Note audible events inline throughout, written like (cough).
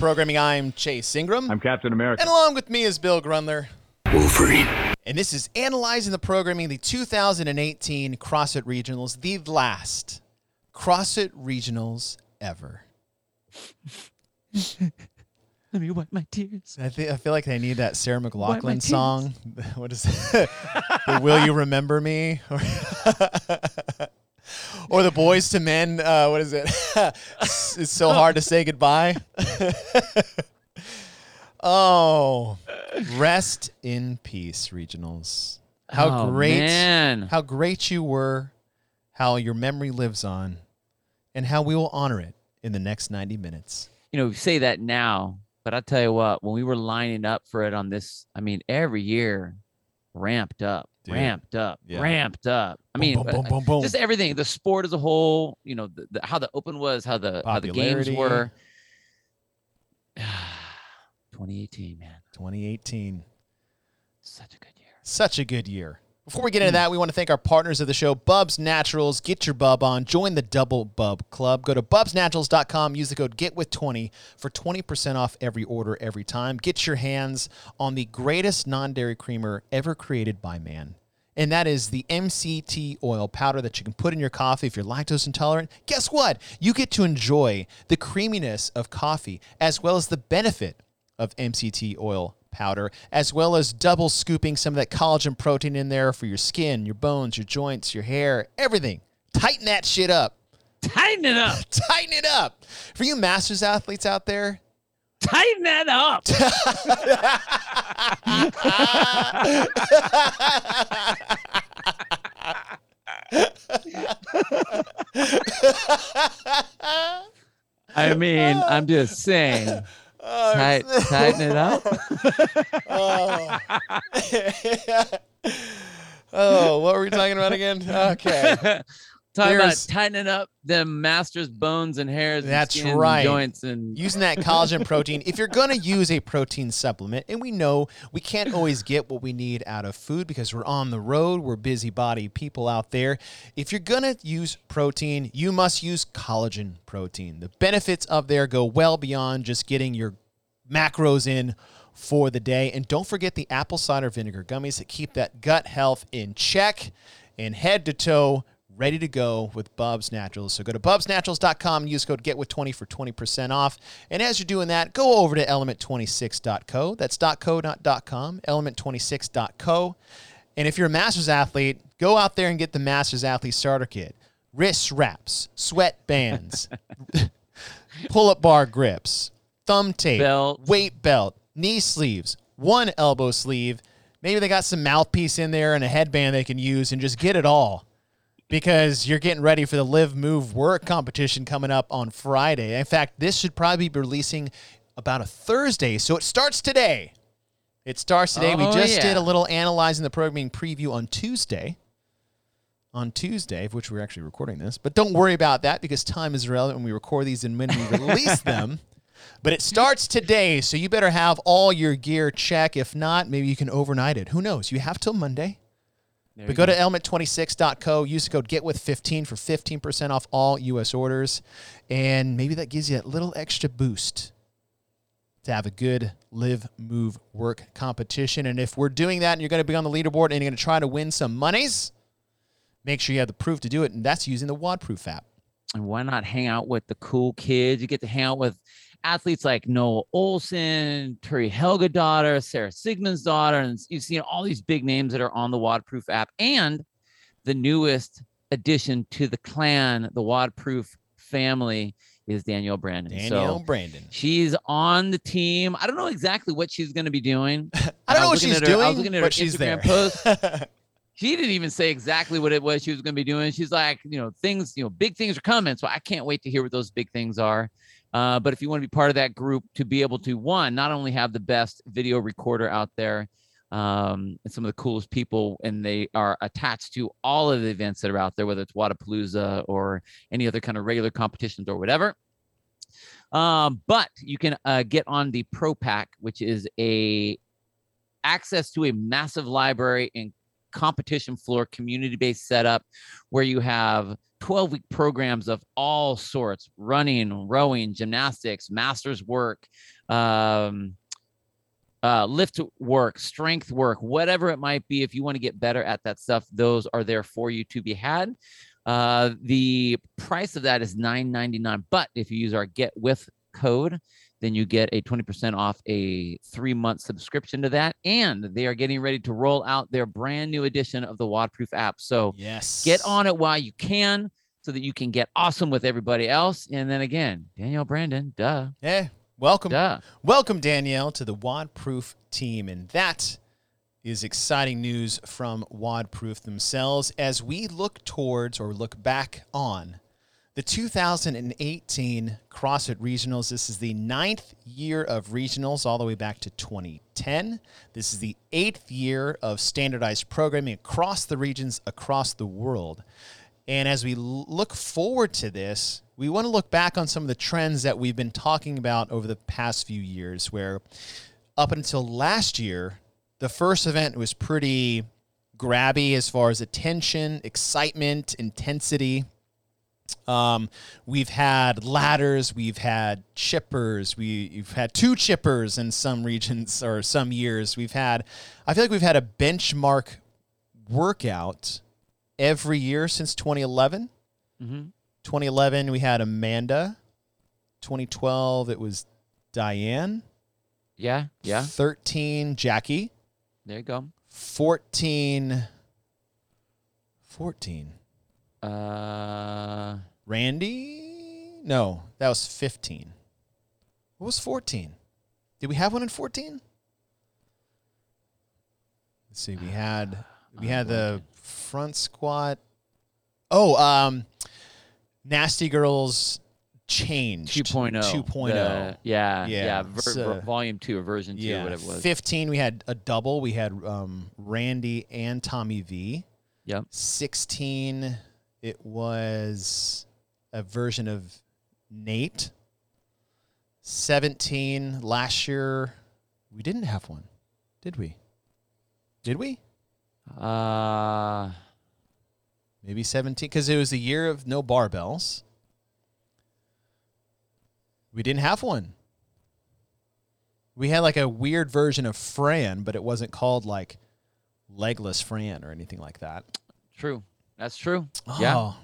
Get with the programming. I'm Chase Ingram. I'm Captain America. And along with me is Bill Grundler. Wolverine. And this is analyzing the programming the 2018 CrossFit Regionals, the last CrossFit Regionals ever. (laughs) Let me wipe my tears. I, think, I feel like they need that Sarah my McLachlan song. (laughs) What is it? (laughs) the Will You Remember Me? Or, the Boyz II Men. Uh, what is it? (laughs) it's so hard to say goodbye. (laughs) oh, rest in peace, regionals. How Oh, great, man. how great you were, how your memory lives on, and how we will honor it in the next 90 minutes. You know, we say that now, but I'll tell you what, when we were lining up for it on this, I mean, every year ramped up, Dude. ramped up, Yeah. ramped up. I mean, boom, boom, uh, boom, boom. just everything, the sport as a whole, you know, the, the, how the open was, how the how the games were. (sighs) 2018, man. 2018. Such a good year. Such a good year. Before we get into hmm. that, we want to thank our partners of the show, Bubs Naturals. Get your bub on. Join the Double Bub Club. Go to bubsnaturals.com. Use the code GETWITH20 for 20% off every order every time. Get your hands on the greatest non dairy creamer ever created by man. And that is the MCT oil powder that you can put in your coffee if you're lactose intolerant. Guess what? You get to enjoy the creaminess of coffee as well as the benefit of MCT oil powder, as well as double scooping some of that collagen protein in there for your skin, your bones, your joints, your hair, everything. Tighten that shit up. Tighten it up. (laughs) Tighten it up. For you masters athletes out there, Tighten that up. (laughs) I mean, I'm just saying. (laughs) Tight, tighten it up. (laughs) Oh. (laughs) oh, what were we talking about again? Okay. (laughs) Talking There's- about tightening up them masters' bones and hairs. That's and right. joints and using that collagen protein. If you're going to use a protein supplement, and we know we can't always get what we need out of food because we're on the road, we're busybody people out there. If you're going to use protein, you must use collagen protein. The benefits of there go well beyond just getting your macros in for the day. And don't forget the apple cider vinegar gummies that keep that gut health in check and head to toe ready to go with Bubs Naturals. So go to bubsnaturals.com and use code GETWITH20 for 20% off. And as you're doing that, go over to element26.co. That's .co, not .com, element26.co. And if you're a master's athlete, go out there and get the master's athlete starter kit. Wrist wraps, sweat bands, (laughs) pull-up bar grips, thumb tape, Belt. weight belt, knee sleeves, one elbow sleeve. Maybe they got some mouthpiece in there and a headband they can use and just get it all because you're getting ready for the live move work competition coming up on Friday. In fact, this should probably be releasing about a Thursday, so it starts today. It starts today. we Oh, just yeah. did a little analyzing the programming preview on Tuesday. On Tuesday, of which we're actually recording this, but don't worry about that because time is irrelevant when we record these and when we release them. (laughs) But it starts today, so you better have all your gear check. If not, maybe you can overnight it. Who knows? You have till Monday. There But you go to element26.co, use the code GETWITH15 for 15% off all U.S. orders. And maybe that gives you a little extra boost to have a good live, move, work competition. And if we're doing that and you're going to be on the leaderboard and you're going to try to win some monies, make sure you have the proof to do it. And that's using the WODProof app. And why not hang out with the cool kids? You get to hang out with athletes like Noah Ohlsen, Turi Helga daughter, Sara Sigmundsdottir, and you've seen all these big names that are on the WODProof app. And the newest addition to the clan, the WODProof family, is Danielle Brandon. Danielle so Brandon. she's on the team. I don't know exactly what she's going to be doing. (laughs) I don't know what she's her- I was looking at her she's Instagram there. post. (laughs) she didn't even say exactly what it was she was going to be doing. She's like, you know, things, you know, big things are coming. So I can't wait to hear what those big things are. Uh, but if you want to be part of that group, to be able to one, not only have the best video recorder out there, um, and some of the coolest people, and they are attached to all of the events that are out there, whether it's Wodapalooza or any other kind of regular competitions or whatever. Um, but you can uh, get on the Pro Pack, which is a access to a massive library and competition floor community based setup where you have 12 week programs of all sorts running, rowing, gymnastics, master's work, um, uh, lift work, strength work, whatever it might be. If you want to get better at that stuff, those are there for you to be had. Uh, the price of that is $9.99. But if you use our Get With code, then you get a 20% off a three month subscription to that. And they are getting ready to roll out their brand new edition of the WODProof app. So Yes. get on it while you can so that you can get awesome with everybody else. And then again, Danielle Brandon, duh, Yeah. Welcome. duh. Welcome, Danielle, to the WODProof team. And that is exciting news from WODProof themselves as we look towards or look back on the 2018 CrossFit Regionals. This is the ninth year of regionals, all the way back to 2010. This is the eighth year of standardized programming across the regions, across the world. And as we look forward to this, we want to look back on some of the trends that we've been talking about over the past few years, where up until last year, the first event was pretty grabby as far as attention, excitement, intensity. Um, we've had ladders, we've had chippers, we, we've had two chippers in some regions or some years. We've had, I feel like we've had a benchmark workout every year since 2011. hmm 2011, we had Amanda. 2012, it was Diane. Yeah, yeah. 13, Jackie. There you go. 14, 14, Uh, Randy? No, that was 15. What was 14? Did we have one in 14? Let's see. We had we had the (sighs) front squat. Oh, um Nasty Girls changed 2.0. 2.0. The- yeah, Yeah, yeah. ver- so- ver- volume two or version two, yeah. whatever it was. 15 we had a double. We had um Randy and Tommy V. Yep. 16 it was a version of Nate. 17 last year we didn't have one. Did we? Did we? Uh, Maybe 17 cuz it was the year of no barbells. We didn't have one. We had like a weird version of Fran, but it wasn't called like legless Fran or anything like that. true. That's true. Yeah. Oh.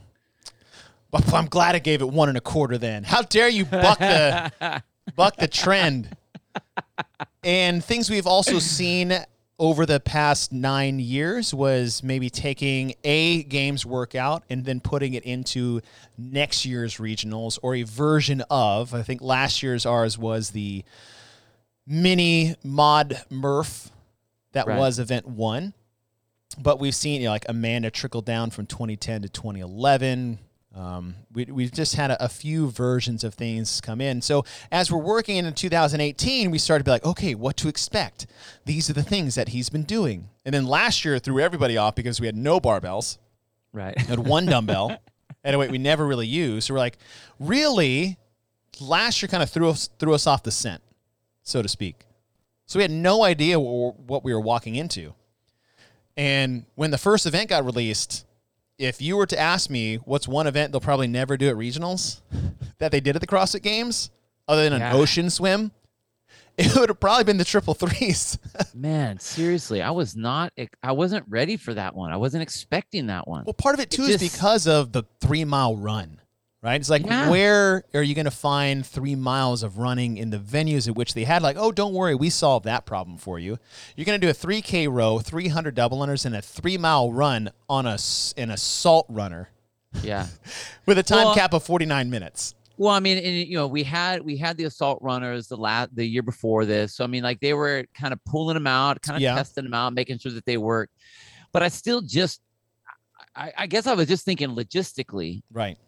But I'm glad I gave it one and a quarter then. How dare you buck the (laughs) buck the trend? And things we've also seen over the past nine years was maybe taking a games workout and then putting it into next year's regionals or a version of. I think last year's ours was the mini mod Murph that Right. was event one. But we've seen you know, like Amanda trickle down from 2010 to 2011. Um, we, we've just had a, a few versions of things come in. So as we're working into 2018, we started to be like, okay, what to expect? These are the things that he's been doing. And then last year threw everybody off because we had no barbells, Right. had one (laughs) dumbbell, and weight we never really used. So we're like, really, last year kind of threw us threw us off the scent, so to speak. So we had no idea what, what we were walking into. And when the first event got released, if you were to ask me what's one event they'll probably never do at regionals (laughs) that they did at the CrossFit Games, other than an ocean swim, (laughs) it would have probably been the triple threes. (laughs) Man, seriously, I was not, I wasn't ready for that one. I wasn't expecting that one. well, part of it too It is just- because of the three mile run, right? It's like, Yeah. where are you going to find three miles of running in the venues at which they had? Like, oh, don't worry, we solved that problem for you. You're going to do a 3K row, 300 double unders, and a three mile run on a an assault runner Yeah. (laughs) with a time Well- cap of 49 minutes. Well, I mean, and, you know, we had we had the assault runners the last the year before this. So I mean, like they were kind of pulling them out, kind of Yeah. testing them out, making sure that they work. But I still just, I, I guess I was just thinking logistically. Right.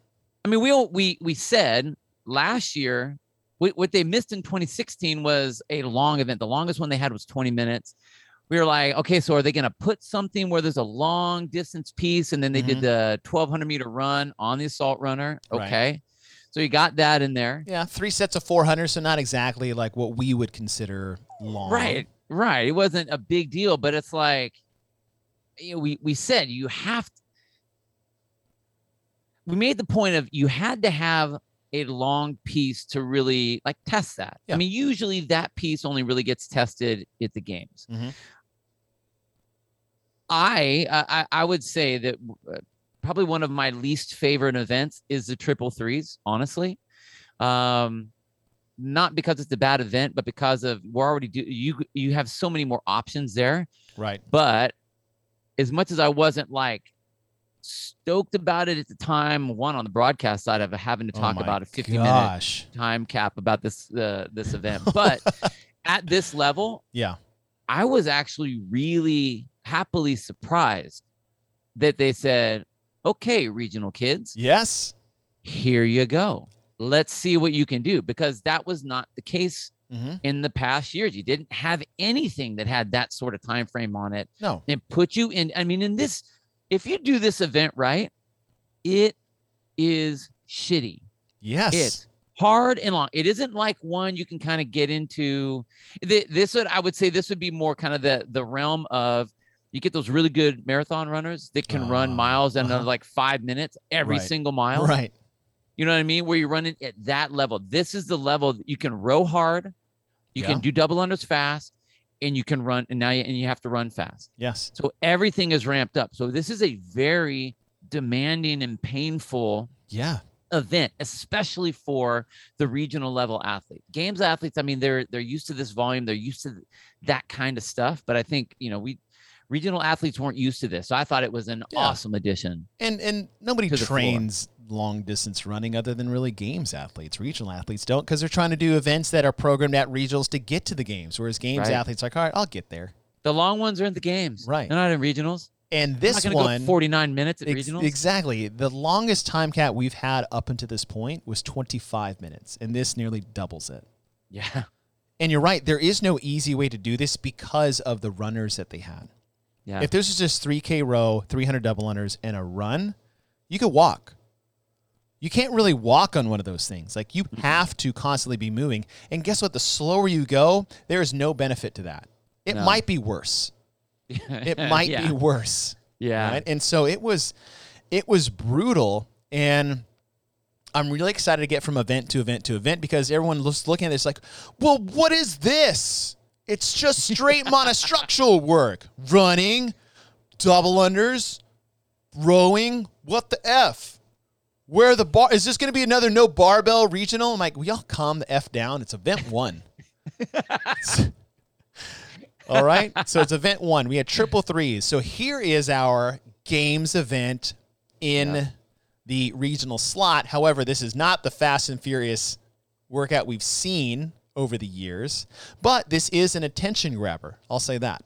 I mean, we all- we we said last year what, what they missed in 2016 was a long event. The longest one they had was 20 minutes. We were like, okay, so are they going to put something where there's a long distance piece, and then they did mm-hmm. the 1200 meter run on the assault runner? Right. Okay, so you got that in there. Yeah, three sets of 400, so not exactly like what we would consider long. Right, right. It wasn't a big deal, but it's like, you know, we we said you have. We made the point of you had to have a long piece to really like test that. Yeah. I mean, usually that piece only really gets tested at the games. Mhm. I, I I would say that uh, probably one of my least favorite events is the triple threes. Honestly, um, not because it's a bad event, but because of we're already do you you have so many more options there. Right. But as much as I wasn't like stoked about it at the time, one on the broadcast side of having to Oh talk my about a 50 minute time cap about this uh, this event, (laughs) but at this level, Yeah. I was actually really happily surprised that they said, "Okay, regional kids, Yes. here you go. Let's see what you can do." Because that was not the case hmm in the past years. You didn't have anything that had that sort of time frame on it No. and put you in. I mean, in this, if you do this event right, it is shitty. Yes. It's hard and long. It isn't like one you can kind of get into. This would, I would say, this would be more kind of the the realm of you get those really good marathon runners that can run Ah, miles in uh-huh. like five minutes every Right. single mile. Right. You know what I mean? Where you're running at that level. This is the level that you can row hard, you Yeah. can do double unders fast, and you can run. And now you, and you have to run fast. Yes. So everything is ramped up. So this is a very demanding and painful Yeah. event, especially for the regional level athlete. Games athletes, I mean, they're they're used to this volume, they're used to that kind of stuff. But I think you know we regional athletes weren't used to this, so I thought it was an Yeah. awesome addition. And and nobody trains long distance running other than really games athletes. Regional athletes don't because they're trying to do events that are programmed at regionals to get to the games. Whereas games Right. athletes are like, all right, I'll get there. The long ones are in the games, Right. They're not in regionals. And I'm this not one go 49 minutes at Ex- regionals. Exactly. The longest time cap we've had up until this point was 25 minutes, and this nearly doubles it. yeah, And you're right, there is no easy way to do this because of the runners that they had. Yeah, If this was just 3K row, 300 double unders, and a run, you could walk. You can't really walk on one of those things. Like you mm-hmm. have to constantly be moving. And guess what? The slower you go, there is no benefit to that. It No. might be worse. (laughs) It might yeah. be worse. yeah. right? And so it was it was brutal and I'm really excited to get from event to event to event because everyone was looking at this like, well, what is this? It's just straight monostructural work. Running, double unders, rowing, what the F? Where the bar is this gonna be another no barbell regional? I'm like, we all calm the F down. It's event one. (laughs) All right. So it's event one. We had triple threes. So here is our games event in Yeah. the regional slot. However, this is not the fast and furious workout we've seen over the years, but this is an attention grabber. I'll say that.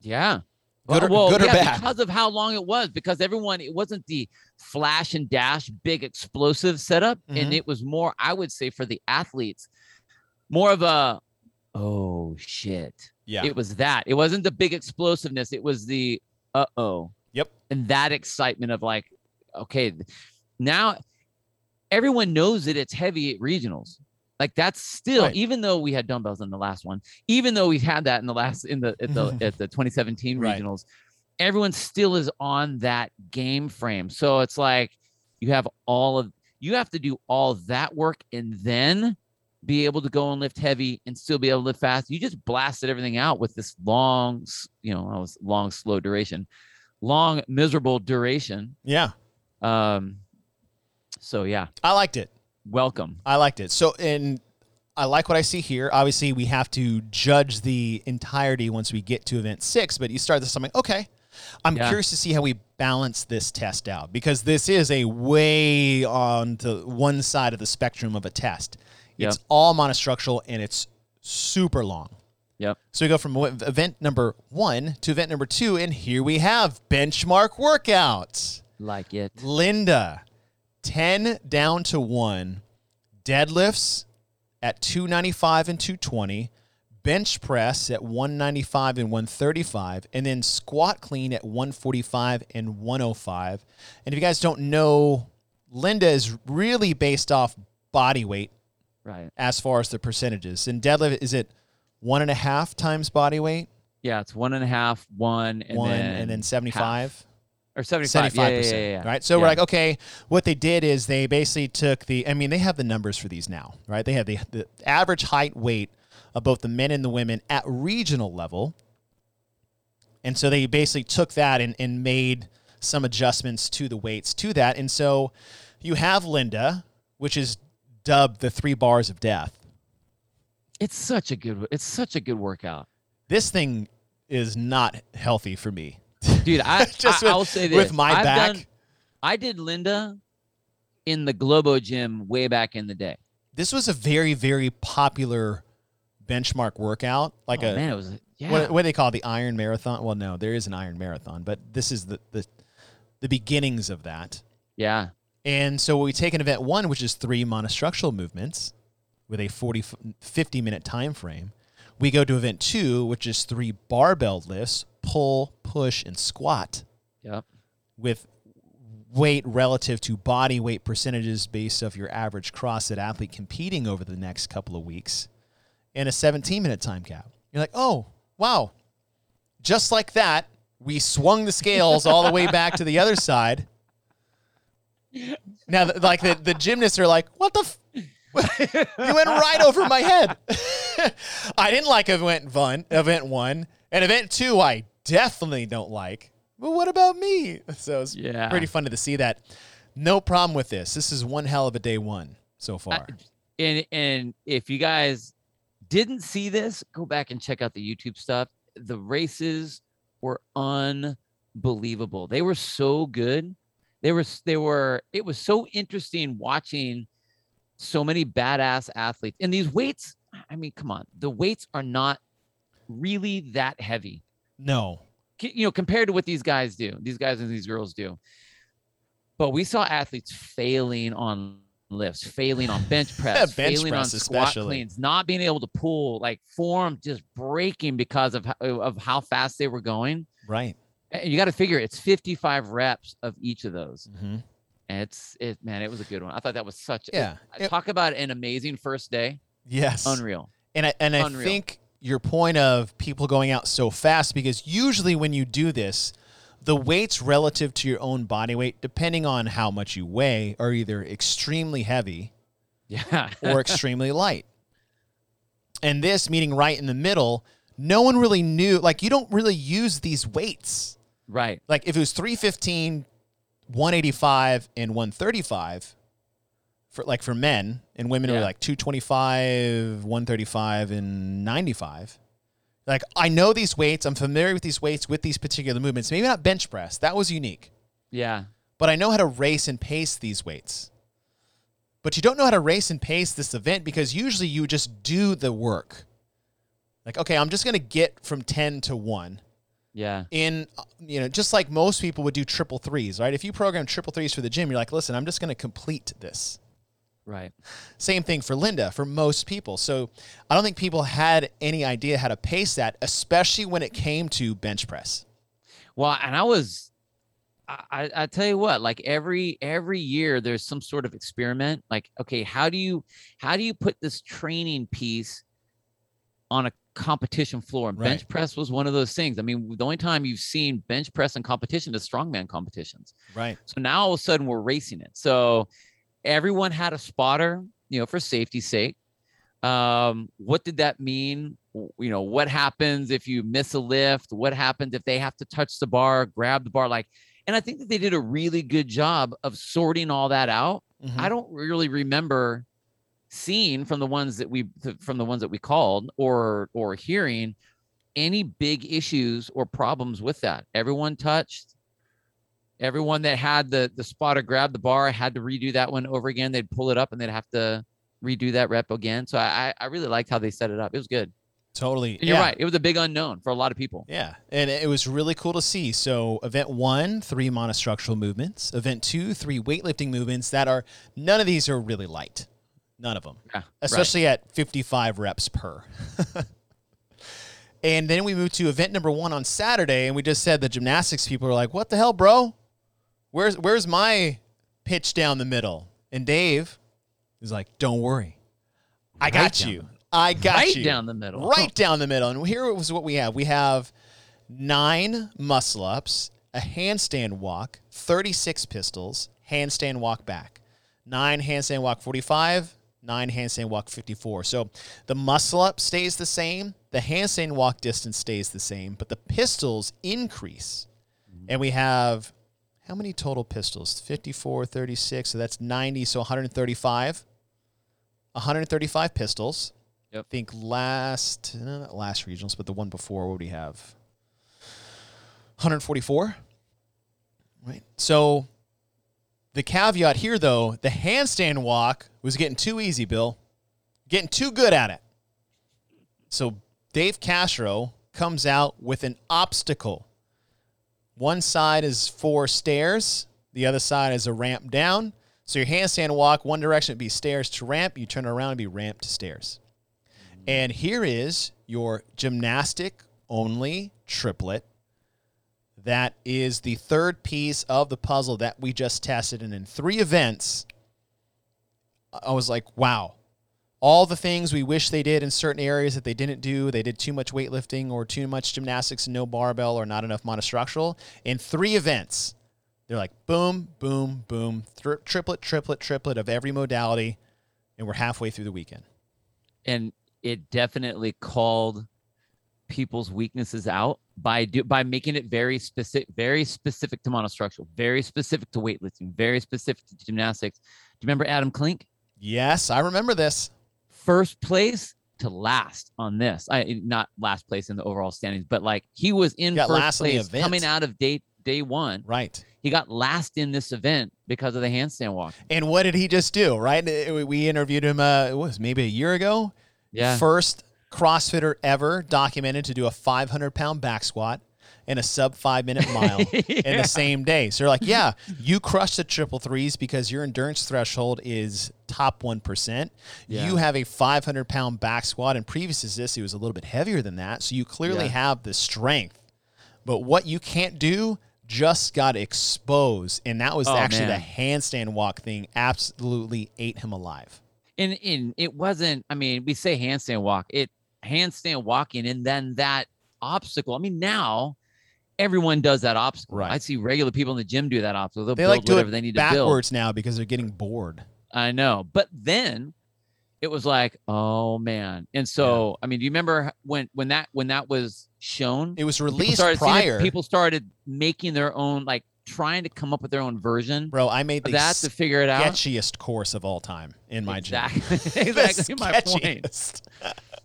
Yeah. Good or- well, good or yeah, bad? because of how long it was. Because everyone, it wasn't the flash and dash, big explosive setup, Mhm. and it was more, I would say, for the athletes, more of a, oh shit. Yeah. It was that. It wasn't the big explosiveness. It was the, uh oh. Yep. And that excitement of like, okay, now everyone knows that it's heavy at regionals. Like that's still, Right. even though we had dumbbells in the last one, even though we've had that in the last in the at the (laughs) at the 2017 Right. regionals, everyone still is on that game frame. So it's like you have all of you have to do all that work and then be able to go and lift heavy and still be able to lift fast. You just blasted everything out with this long, you know, I was long, slow duration, long, miserable duration. yeah. Um, so yeah, I liked it. Welcome. I liked it. So, and I like what I see here. Obviously, we have to judge the entirety once we get to event six, but you start this, I'm like, okay. I'm Yeah. curious to see how we balance this test out because this is a way on to one side of the spectrum of a test. It's all monostructural and it's super long. Yep. So we go from event number one to event number two, and here we have benchmark workouts. Like it. Linda, 10 down to 1, deadlifts at 295 and 220, bench press at 195 and 135, and then squat clean at 145 and 105. And if you guys don't know, Linda is really based off body weight Right. as far as the percentages. And deadlift, is it one and a half times body weight? Yeah. It's one and a half, one, and one then and then 75? Or 75. Yeah, yeah, 75%. yeah, yeah, yeah. Right. So we're like, okay, what they did is they basically took the, I mean, they have the numbers for these now, right? They have the, the average height weight of both the men and the women at regional level. And so they basically took that and, and made some adjustments to the weights to that. And so you have Linda, which is dubbed the three bars of death. It's such a good. It's such a good workout, This thing is not healthy for me. Dude. I (laughs) Just I, with- I'll say this. with my I've back. done- I did Linda in the Globo gym way back in the day. This was a very, very popular benchmark workout. Like oh, a man, it was yeah. what, what do they call it? the Iron Marathon? Well, no, there is an Iron Marathon, but this is the the, the beginnings of that. yeah. And so we take an event one, which is three monostructural movements with a 40, 50 minute time frame. We go to event two, which is three barbell lifts, pull, push, and squat Yep. with weight relative to body weight percentages based off your average CrossFit athlete competing over the next couple of weeks and a 17 minute time cap. You're like, oh, wow. Just like that, we swung the scales all the way back to the other side. Now, like the, the gymnasts are like, what the? F-? (laughs) you went right over my head. (laughs) I didn't like event one, event one, and event two. I definitely don't like. But what about me? (laughs) So it's Yeah. pretty fun to see that. No problem with this. This is one hell of a day one so far. And and if you guys didn't see this, go back and check out the YouTube stuff. The races were unbelievable. They were so good. They were they were it was so interesting watching so many badass athletes. And these weights, I mean, come on. The weights are not really that heavy. No. you know, compared to what these guys do, these guys and these girls do. But we saw athletes failing on lifts, failing on bench (laughs) press, Bench failing press on squat especially. cleans, not being able to pull, like form just breaking because of how, of how fast they were going. Right. And you got to figure it's 55 reps of each of those. hmm And it's it man, it was a good one. I thought that was such Yeah. it- talk about an amazing first day. Yes. Unreal. And I, and I Unreal. think your point of people going out so fast because usually when you do this, the weights relative to your own body weight, depending on how much you weigh, are either extremely heavy Yeah. or (laughs) extremely light. And this meeting right in the middle, no one really knew. Like you don't really use these weights. right. Like if it was 315, 185, and 135 for like for men and women Yeah. like 225, 135, and 95. Like I know these weights, I'm familiar with these weights with these particular movements. Maybe not bench press, that was unique. Yeah. But I know how to race and pace these weights. But you don't know how to race and pace this event because usually you just do the work. Like, okay, I'm just going to get from 10 to 1 Yeah. in you know just like most people would do triple threes right if you program triple threes for the gym you're like listen i'm just going to complete this Right. same thing for linda for most people so i don't think people had any idea how to pace that especially when it came to bench press Well, and I was, I, I tell you what, like every every year there's some sort of experiment. Like, okay, how do you how do you put this training piece on a competition floor? And bench press was one of those things. I mean, the only time you've seen bench press in competition is strongman competitions. right So now all of a sudden we're racing it. So everyone had a spotter, you know, for safety's sake. Um, what did that mean? You know, what happens if you miss a lift? What happens if they have to touch the bar, grab the bar? Like, and I think that they did a really good job of sorting all that out. Mhm. I don't really remember seeing from the ones that we from the ones that we called or or hearing any big issues or problems with that. Everyone touched. Everyone that had the the spotter grab the bar had to redo that one over again. They'd pull it up and they'd have to redo that rep again. So I I really liked how they set it up. It was good. totally And you're yeah. right. It was a big unknown for a lot of people. Yeah, and it was really cool to see. So, event one, three monostructural movements. Event two, three weightlifting movements that are none of these are really light. None of them. Yeah, right. especially at 55 reps per. (laughs) and then we moved to event number one on Saturday, and we just said the gymnastics people were like, "What the hell, bro? Where's where's my pitch down the middle?" And Dave is like, "Don't worry, I Right got you. I got you. right you down the middle. right down the middle." And here was what we have: we have nine muscle ups, a handstand walk, 36 pistols, handstand walk back, nine handstand walk 45, nine handstand walk 54. So the muscle up stays the same, the handstand walk distance stays the same, but the pistols increase. And we have how many total pistols? 54, 36, so that's 90, so 135. 135 pistols. Yep. I think last, uh, not last regionals, but the one before, what would we have? 144. Right. So the caveat here, though, the handstand walk was getting too easy, Bill. Getting too good at it. So Dave Castro comes out with an obstacle. One side is four stairs, the other side is a ramp down. So your handstand walk, one direction would be stairs to ramp. You turn around and be ramp to stairs. And here is your gymnastic only triplet. That is the third piece of the puzzle that we just tested. And in three events, I was like, wow. All the things we wish they did in certain areas that they didn't do. They did too much weightlifting or too much gymnastics and no barbell or not enough monostructural. In three events, they're like boom, boom, boom, triplet, triplet, triplet of every modality. And we're halfway through the weekend. and it definitely called people's weaknesses out by do, by making it very specific very specific to monostructural very specific to weightlifting very specific to gymnastics do you remember adam klink Yes, I remember this. First place to last on this i not last place in the overall standings but like he was in first last place event. coming out of day day one Right. he got last in this event because of the handstand walk And what did he just do? Right. We interviewed him. Uh, it was maybe a year ago. yeah First CrossFitter ever documented to do a 500 pound back squat in a sub five minute mile (laughs) in the same day. So you're like, yeah, you crushed the triple threes because your endurance threshold is top 1%. Yeah. You have a 500 pound back squat. And previous to this, it was a little bit heavier than that. So you clearly Yeah. have the strength. But what you can't do just got exposed. And that was Oh, actually man. the handstand walk thing absolutely ate him alive. and and it wasn't i mean we say handstand walk it handstand walking and then that obstacle i mean now everyone does that obstacle. Right. i see regular people in the gym do that obstacle. They'll They build like do whatever it they need to build. backwards now because they're getting bored. i know. But then it was like oh man. And so i mean do you remember when when that when that was shown? It was released it, prior. people started making their own like trying to come up with their own version Bro, I made the that to figure it out sketchiest course of all time in my gym. exactly (laughs) The exactly my point.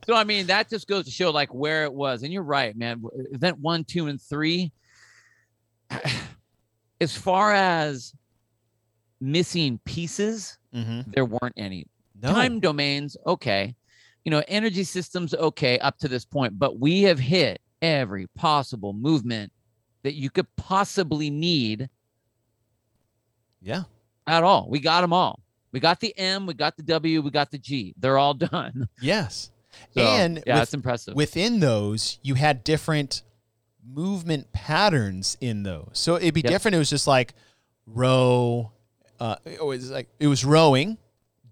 So I mean, that just goes to show like where it was. And you're right, man. Event one, two, and three. (sighs) As far as missing pieces, Mhm. there weren't any. No. Time domains, okay. You know, energy systems, okay, up to this point. But we have hit every possible movement that you could possibly need Yeah. at all. We got them all. We got the M, we got the W, we got the G. They're all (laughs) done. Yes. So, and yeah, with- that's impressive. within those, you had different movement patterns in those. So it'd be Yep. different. It was just like row. Uh, it was like it was rowing,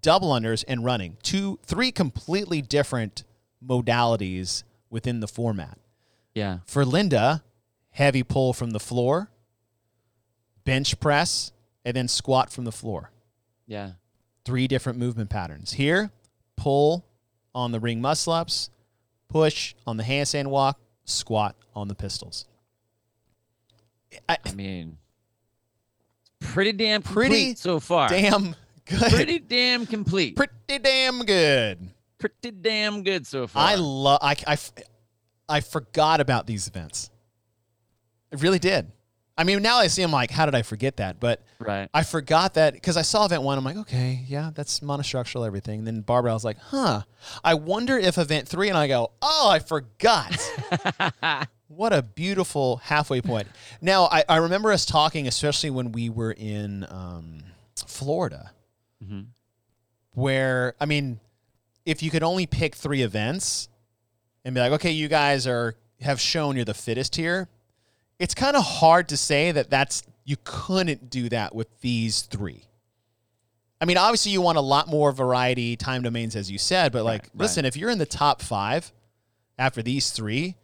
double unders, and running. Two, three completely different modalities within the format. yeah. For Linda, heavy pull from the floor, bench press, and then squat from the floor. Yeah. Three different movement patterns. Here, pull on the ring muscle ups, push on the handstand walk, squat on the pistols. I, I mean, pretty damn Pretty so far. damn good. Pretty damn complete. Pretty damn good. Pretty damn good so far. I love. I I forgot about these events. I really did. I mean, now I see them like, how did I forget that? But right. I forgot that because I saw event one. I'm like, okay, yeah, that's monostructural everything. then Barbara, I was like, huh. I wonder if event three, and I go, oh, I forgot. (laughs) what a beautiful halfway point. Now, I, I remember us talking, especially when we were in um, Florida, Mhm. where, I mean, if you could only pick three events and be like, okay, you guys are have shown you're the fittest here, it's kind of hard to say that that's you couldn't do that with these three. I mean, obviously you want a lot more variety, time domains, as you said, but like, right. listen, if you're in the top five after these three,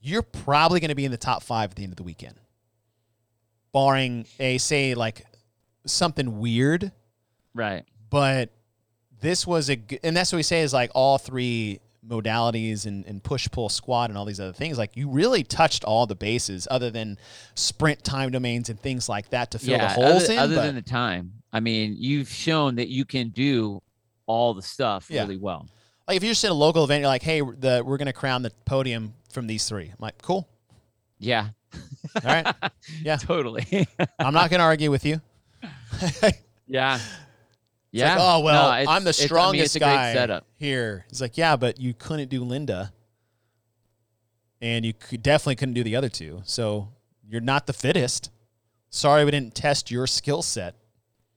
you're probably going to be in the top five at the end of the weekend. barring a say like something weird, Right. but this was a and that's what we say is like all three modalities and, and push pull squat and all these other things like you really touched all the bases other than sprint time domains and things like that to fill the holes other, in other but- than the time. I mean, you've shown that you can do all the stuff Yeah. really well. like if you're just at a local event you're like hey the we're gonna crown the podium from these three i'm like cool Yeah. all right (laughs) Yeah. Totally. (laughs) i'm not gonna argue with you (laughs) yeah. It's yeah. like, oh well, No, it's- I'm the it's- I mean, strongest it's guy setup. here. He's like, yeah, but you couldn't do Linda, and you could, definitely couldn't do the other two. So you're not the fittest. Sorry, we didn't test your skill set,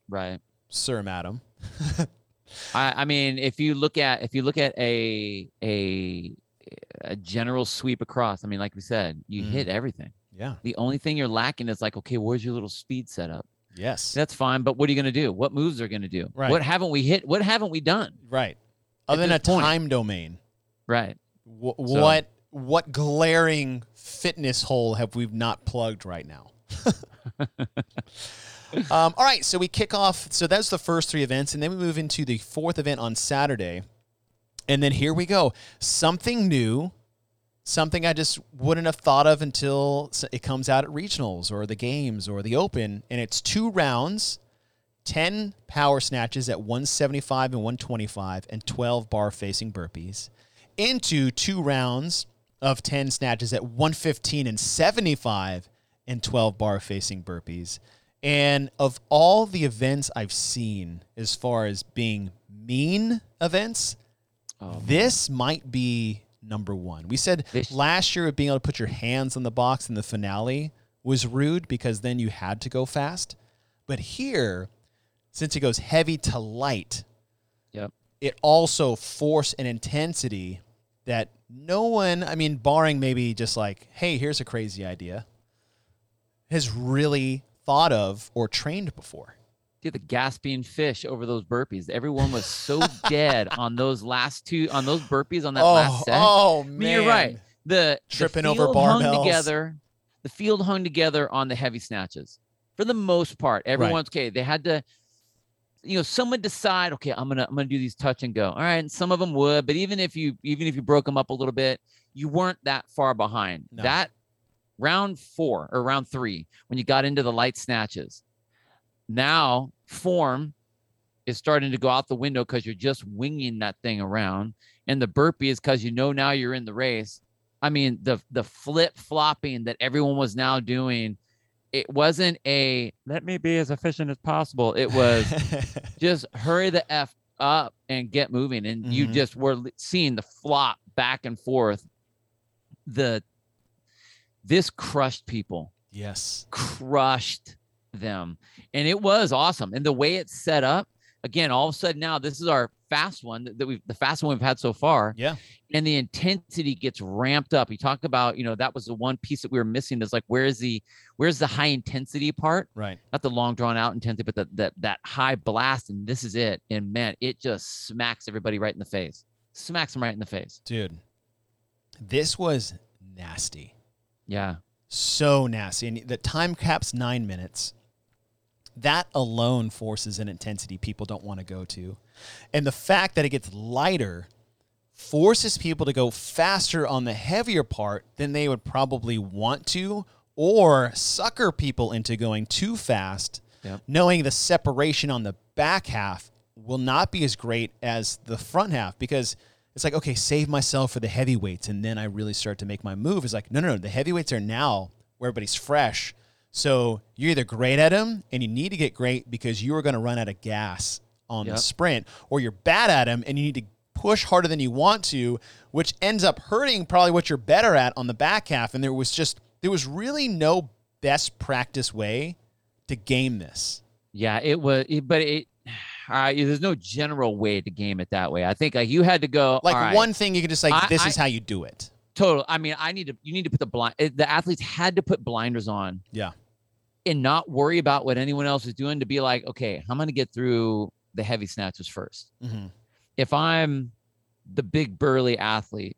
Right. sir, madam. (laughs) I, I mean, if you look at if you look at a a a general sweep across, I mean, like we said, you Mm. hit everything. Yeah. The only thing you're lacking is like, okay, where's your little speed setup? Yes. That's fine, but what are you going to do? What moves are going to do? Right. What haven't we hit? What haven't we done? right. Other than a point. time domain, Right. wh- So- what what glaring fitness hole have we not plugged right now? (laughs) um, all right, so we kick off. So that's the first three events, and then we move into the fourth event on Saturday. And then here we go. Something new, something I just wouldn't have thought of until it comes out at regionals or the games or the open. And it's two rounds 10 power snatches at 175 and 125, and 12 bar facing burpees, into two rounds of 10 snatches at 115 and 75, and 12 bar facing burpees. And of all the events I've seen as far as being mean events, Oh, this might be number one. We said last year of being able to put your hands on the box in the finale was rude because then you had to go fast. But here, since it goes heavy to light, Yep. it also force an intensity that no one, I mean, barring maybe just like, hey, here's a crazy idea, has really thought of or trained before. Dude, the gasping fish over those burpees. Everyone was so dead (laughs) on those last two on those burpees on that oh, last set. oh I man. mean, you're right. The the Tripping over field hung barbells. together. The field hung together on the heavy snatches for the most part. Everyone's okay. They had to, you know, someone decide. Okay, I'm gonna I'm gonna do these touch and go. All right, and some of them would, but even if you even if you broke them up a little bit, you weren't that far behind. No. That round four or round three when you got into the light snatches. Now form is starting to go out the window because you're just winging that thing around, and the burpee is because you know now you're in the race. I mean, the the flip flopping that everyone was now doing, it wasn't a let me be as efficient as possible. It was (laughs) just hurry the f up and get moving, and you Mhm. just were seeing the flop back and forth. The this crushed people yes. crushed them and it was awesome and the way it's set up again all of a sudden now this is our fast one that- we've the fast one we've had so far Yeah. and the intensity gets ramped up you talk about you know that was the one piece that we were missing is like where's the where's the high intensity part Right. not the long drawn out intensity but that that that high blast and this is it and man it just smacks everybody right in the face smacks them right in the face Dude. This was nasty. yeah so nasty. And the time cap's nine minutes. That alone forces an intensity people don't want to go to. And the fact that it gets lighter forces people to go faster on the heavier part than they would probably want to, or sucker people into going too fast, knowing the separation on the back half will not be as great as the front half because it's like, okay, save myself for the heavyweights. And then I really start to make my move. It's like, no, no, no. The heavyweights are now where everybody's fresh. So you're either great at them and you need to get great because you are going to run out of gas on the sprint, or you're bad at them and you need to push harder than you want to, which ends up hurting probably what you're better at on the back half. And there was just, there was really no best practice way to game this. Yeah, it was, it, but it. Right, there's no general way to game it that way. I think like you had to go Like right, one thing you could just like, I- this I- is how you do it. Total. I mean, I need to. You need to put the blind. The athletes had to put blinders on. Yeah. And not worry about what anyone else is doing. To be like, okay, I'm gonna get through the heavy snatches first. Mhm. If I'm the big burly athlete,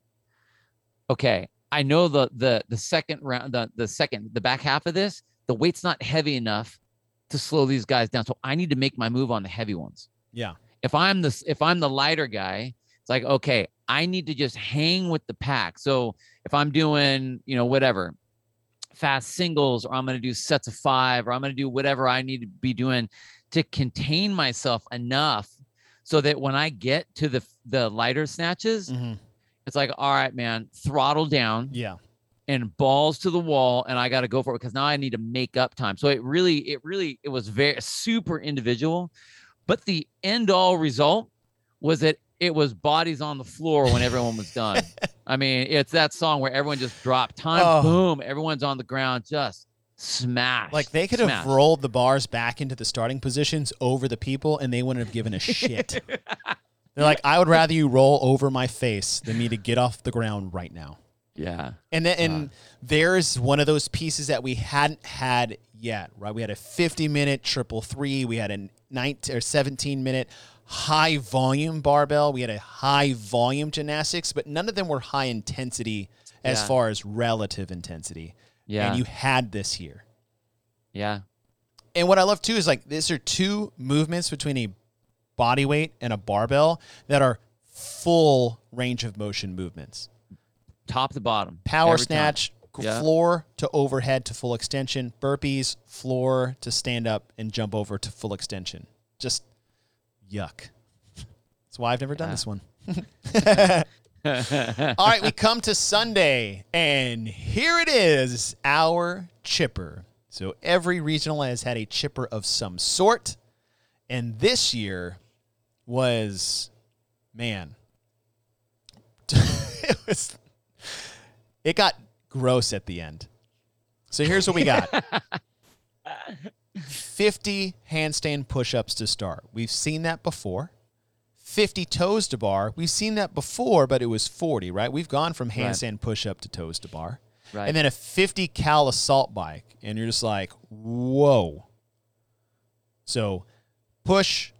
okay, I know the the the second round, the the second, the back half of this, the weight's not heavy enough to slow these guys down. So I need to make my move on the heavy ones. Yeah. If I'm the if I'm the lighter guy, like okay, I need to just hang with the pack. So if I'm doing, you know, whatever, fast singles, or I'm going to do sets of five, or I'm going to do whatever I need to be doing to contain myself enough so that when I get to the the lighter snatches, hmm it's like, all right, man, throttle down Yeah. and balls to the wall, and I got to go for it because now I need to make up time. So it really, it really, it was very super individual, but the end all result was that it was bodies on the floor when everyone was done. (laughs) I mean, it's that song where everyone just dropped time, Oh. boom, everyone's on the ground, just smash. Like they could have rolled the bars back into the starting positions over the people and they wouldn't have given a (laughs) shit. They're like, I would rather you roll over my face than me to get off the ground right now. Yeah. And then and there's one of those pieces that we hadn't had yet, right? We had a 50 minute triple three, we had a 19 or 17 minute high volume barbell, we had a high volume gymnastics, but none of them were high intensity as Yeah. far as relative intensity. Yeah. And you had this here. yeah. And what I love too is like these are two movements between a body weight and a barbell that are full range of motion movements. Top to bottom. Power every snatch, Yeah. floor to overhead to full extension, burpees, floor to stand up and jump over to full extension. Just yuck. That's why I've never done Yeah. this one. (laughs) All right, we come to Sunday, and here it is, our chipper. So every regional has had a chipper of some sort, and this year was, man, (laughs) it was, it got gross at the end. So here's what we got. (laughs) 50 handstand push-ups to start. We've seen that before. 50 toes to bar. We've seen that before, but it was 40, right? We've gone from handstand push up to toes to bar. right. And then a 50 cal assault bike. And you're just like, whoa. So push,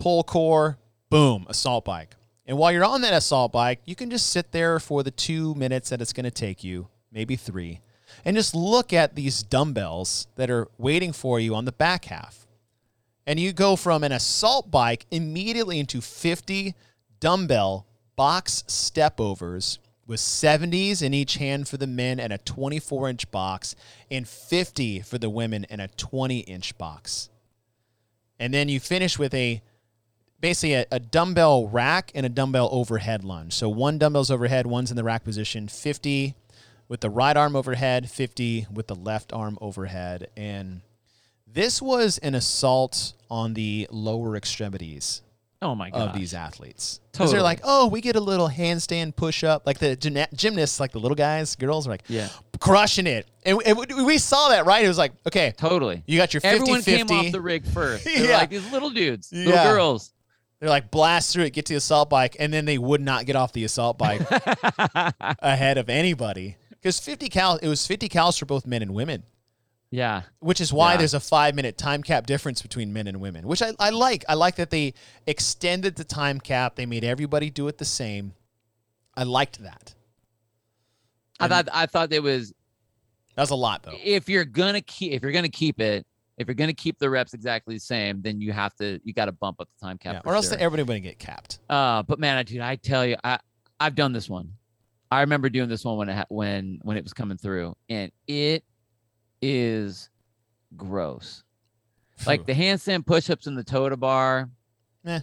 pull core, boom, assault bike. And while you're on that assault bike, you can just sit there for the two minutes that it's going to take you, maybe three, and just look at these dumbbells that are waiting for you on the back half and you go from an assault bike immediately into 50 dumbbell box step overs with 70s in each hand for the men and a 24 inch box, and 50 for the women and a 20 inch box. And then you finish with a basically a, a dumbbell rack and a dumbbell overhead lunge. So one dumbbell's overhead, one's in the rack position, 50 with the right arm overhead, 50 with the left arm overhead. And this was an assault on the lower extremities oh my god. of these athletes. Because they're like, oh, we get a little handstand push up. Like the gymna- gymnasts, like the little guys, girls are like Yeah. crushing it. And, and we- we saw that, right? It was like, okay, Totally. you got your 50 Everyone 50. came off the rig first. (laughs) They're Yeah. like these little dudes, little Yeah. girls. They're like, blast through it, get to the assault bike. And then they would not get off the assault bike (laughs) ahead of anybody. Because 50 cal, it was 50 cals for both men and women. yeah. which is why Yeah. there's a five minute time cap difference between men and women, which I, I like. I like that they extended the time cap. They made everybody do it the same. I liked that. I thought I thought it was That was a lot though. if you're gonna keep if you're gonna keep it, if you're gonna keep the reps exactly the same, then you have to you got to bump up the time cap. Yeah, or else sure. everybody would get capped. Uh, but man, I- dude, I tell you, I I've done this one. I remember doing this one when it ha- when when it was coming through, and it is gross. Like the handstand push-ups and the toe to bar. Eh.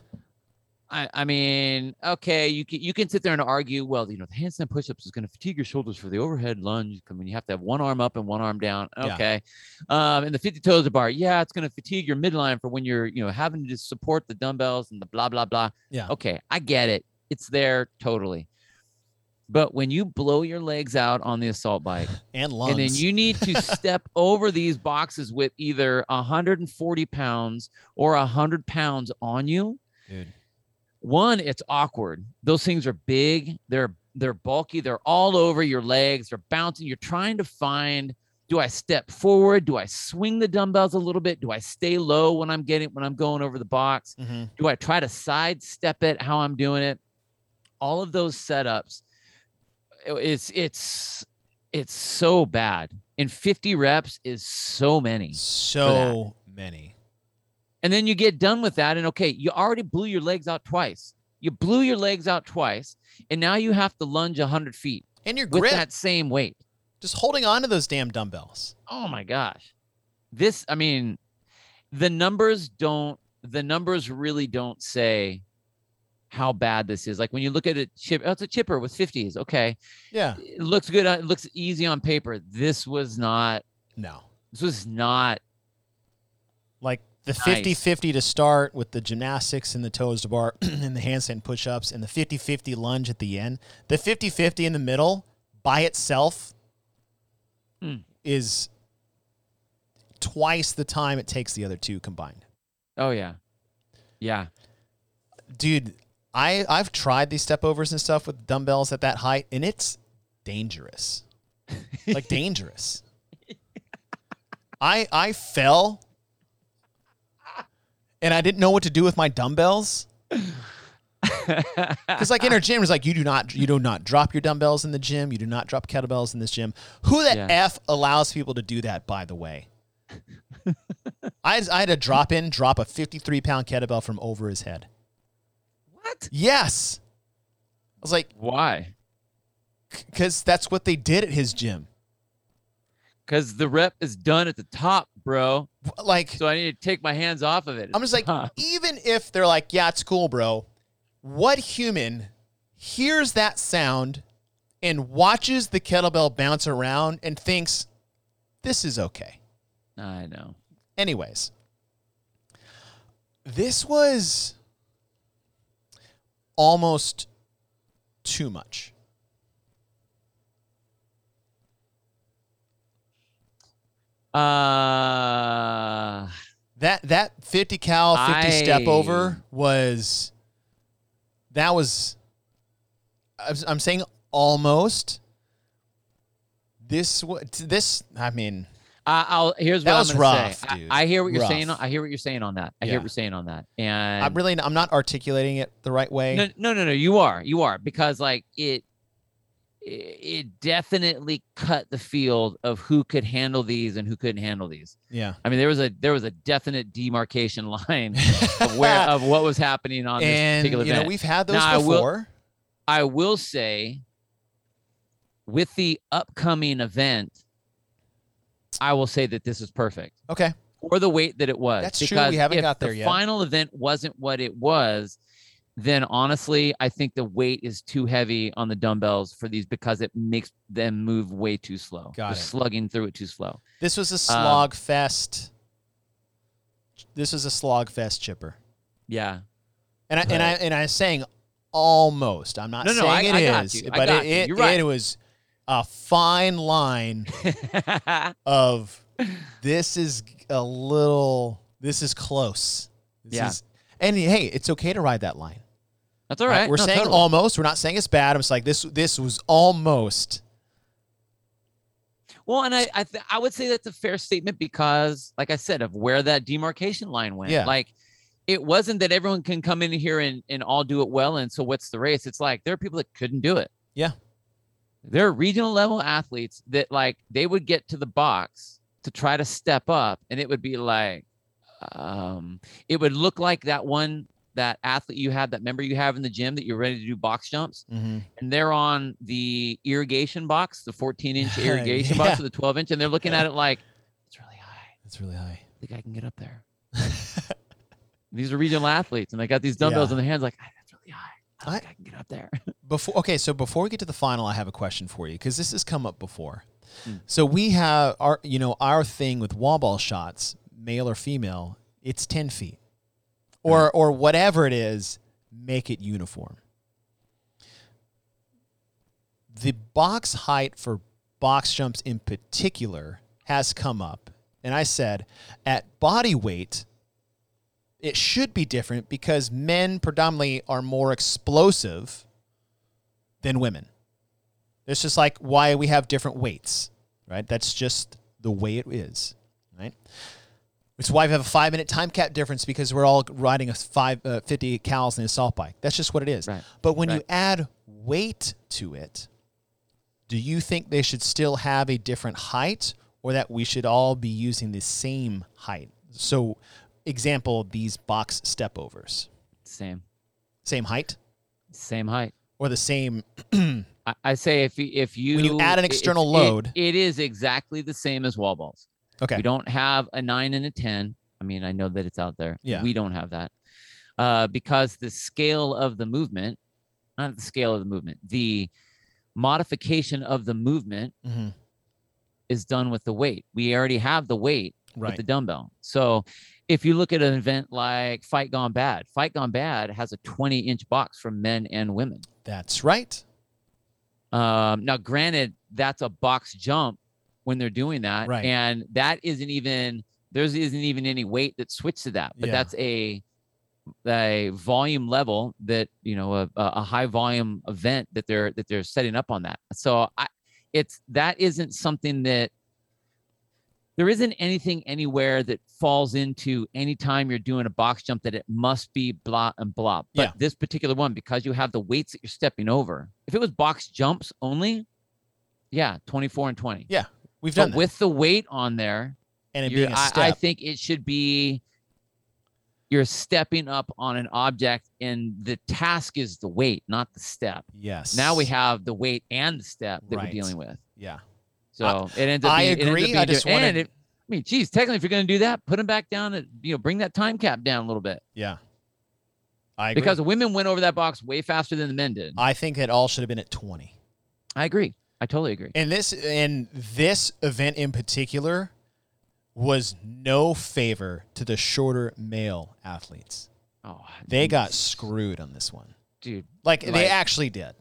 I, I mean, okay, you can you can sit there and argue, well, you know, the handstand push-ups is going to fatigue your shoulders for the overhead lunge. I mean, you have to have one arm up and one arm down. Yeah. Okay, um, and the 50 toes to bar, yeah, it's going to fatigue your midline for when you're, you know, having to support the dumbbells and the blah blah blah. Yeah. Okay, I get it. It's there totally. But when you blow your legs out on the assault bike, and lungs. and then you need to (laughs) step over these boxes with either 140 pounds or 100 pounds on you. Dude. One, it's awkward. Those things are big. They're they're bulky. They're all over your legs. They're bouncing. You're trying to find. Do I step forward? Do I swing the dumbbells a little bit? Do I stay low when I'm getting when I'm going over the box? Mhm. Do I try to sidestep it? How I'm doing it? All of those setups, it's it's it's so bad. And 50 reps is so many. So many. And then you get done with that, and okay, you already blew your legs out twice. You blew your legs out twice, and now you have to lunge 100 feet And your with grip, that same weight. just holding on to those damn dumbbells. Oh my gosh. This, I mean, the numbers don't, the numbers really don't say how bad this is. Like when you look at it, chip, oh, it's a chipper with 50s. Okay. Yeah. It looks good. It looks easy on paper. This was not, No. this was not, Like the Nice. 50 50 to start with the gymnastics and the toes to bar (clears throat) and the handstand push ups and the 50 50 lunge at the end. The 50 50 in the middle by itself Hmm. is twice the time it takes the other two combined. oh yeah. Yeah. Dude, I, I've tried these step overs and stuff with dumbbells at that height, and it's dangerous. (laughs) like dangerous. I I fell and I didn't know what to do with my dumbbells. (laughs) Because like in our gym, it's like you do not you do not drop your dumbbells in the gym. You do not drop kettlebells in this gym. Who the Yeah. f allows people to do that? By the way, (laughs) I I had to drop in, drop a fifty three pound kettlebell from over his head. What? Yes, I was like, Why? because that's what they did at his gym. Because the rep is done at the top, bro. Like So I need to take my hands off of it. I'm just like, Huh. even if they're like, yeah, it's cool, bro. What human hears that sound and watches the kettlebell bounce around and thinks, this is okay? I know. Anyways, this was almost too much. Uh, That that 50 cal 50 step over was that was I'm saying almost this this I mean I, I'll. Here's That was I'm rough, say. I- dude. I, hear what you're saying. Rough. I hear what you're saying on that. I Yeah. hear what you're saying on that. And I'm really I'm not articulating it the right way. no, no, no, no. You are. You are because like it. It definitely cut the field of who could handle these and who couldn't handle these. Yeah. I mean, there was a there was a definite demarcation (laughs) line of where (laughs) of what was happening on this and particular you know we've had those Now, I will- before. I will say, with the upcoming event, I will say that this is perfect okay. for the weight that it was. That's true, we haven't if got there the yet. final event wasn't what it was, then honestly, I think the weight is too heavy on the dumbbells for these because it makes them move way too slow. Got They're it. slugging through it too slow. This was a Um, slog fest. This was a slog fest chipper. Yeah. And I and I and I'm saying almost. I'm not No, no, saying I- it I is. But it, it, right. it was a fine line (laughs) of this is a little this is close. This Yeah. is- and hey, it's okay to ride that line. That's all right? right. We're No, saying totally. almost. We're not saying it's bad. I'm just like this. This was almost. Well, and I I, th- I would say that's a fair statement because, like I said, of where that demarcation line went. Yeah. Like, it wasn't that everyone can come in here and and all do it well. And so, what's the race? It's like there are people that couldn't do it. Yeah. There are regional level athletes that like they would get to the box to try to step up, and it would be like, um, it would look like that one that athlete you had, that member you have in the gym that you're ready to do box jumps Mm-hmm. and they're on the irrigation box, the 14 inch (laughs) irrigation Yeah. box with the 12 inch, and they're looking at it like, it's really high. That's really high. I think I can get up there. (laughs) these are regional athletes, and they got these dumbbells Yeah. in their hands, like, "Ah, that's really high. I I- I can get up there. (laughs) Before okay, so before we get to the final, I have a question for you because this has come up before. Hmm. So we have our you know our thing with wall ball shots, male or female, it's ten feet, or or whatever it is, make it uniform. The box height for box jumps in particular has come up, and I said at body weight it should be different because men predominantly are more explosive than women. It's just like why we have different weights, right? That's just the way it is, right? It's why we have a five minute time cap difference because we're all riding a five, uh, 50 cals in an assault bike. That's just what it is. Right. But when you add weight to it, do you think they should still have a different height or that we should all be using the same height. So, example, these box step overs, Same, same height same height. or the same. (clears throat) I, I say if you, if you When you add an external it- load- it is exactly the same as wall balls. Okay. We don't have a nine and a ten. I mean, I know that it's out there. Yeah. We don't have that uh, because the scale of the movement, not the scale of the movement, the modification of the movement Mhm. is done with the weight. We already have the weight with the dumbbell. So if you look at an event like Fight Gone Bad, Fight Gone Bad has a 20 inch box for men and women. That's right. Um, now, granted, that's a box jump when they're doing that, Right. and that isn't even there's isn't even any weight that switched to that, but Yeah. that's a a volume level that you know a a high volume event that they're that they're setting up on that. So I, it's that isn't something that there isn't anything anywhere that falls into anytime you're doing a box jump that it must be blah and blah. But Yeah. this particular one, because you have the weights that you're stepping over, if it was box jumps only, yeah, 24 and 20. Yeah, We've done But that. with the weight on there, and it being a I, step. I think it should be you're stepping up on an object and the task is the weight, not the step. yes. Now we have the weight and the step that Right. we're dealing with. Yeah. So it ends up. I being, it ends up agree, being I just different. and wanted- it, I mean, geez, technically, if you're going to do that, put them back down. And, you know, bring that time cap down a little bit Yeah. I agree. because the women went over that box way faster than the men did. I think it all should have been at 20. I agree. I totally agree. And this and this event in particular was no favor to the shorter male athletes. Oh, They got screwed on this one. dude, Like, they actually did.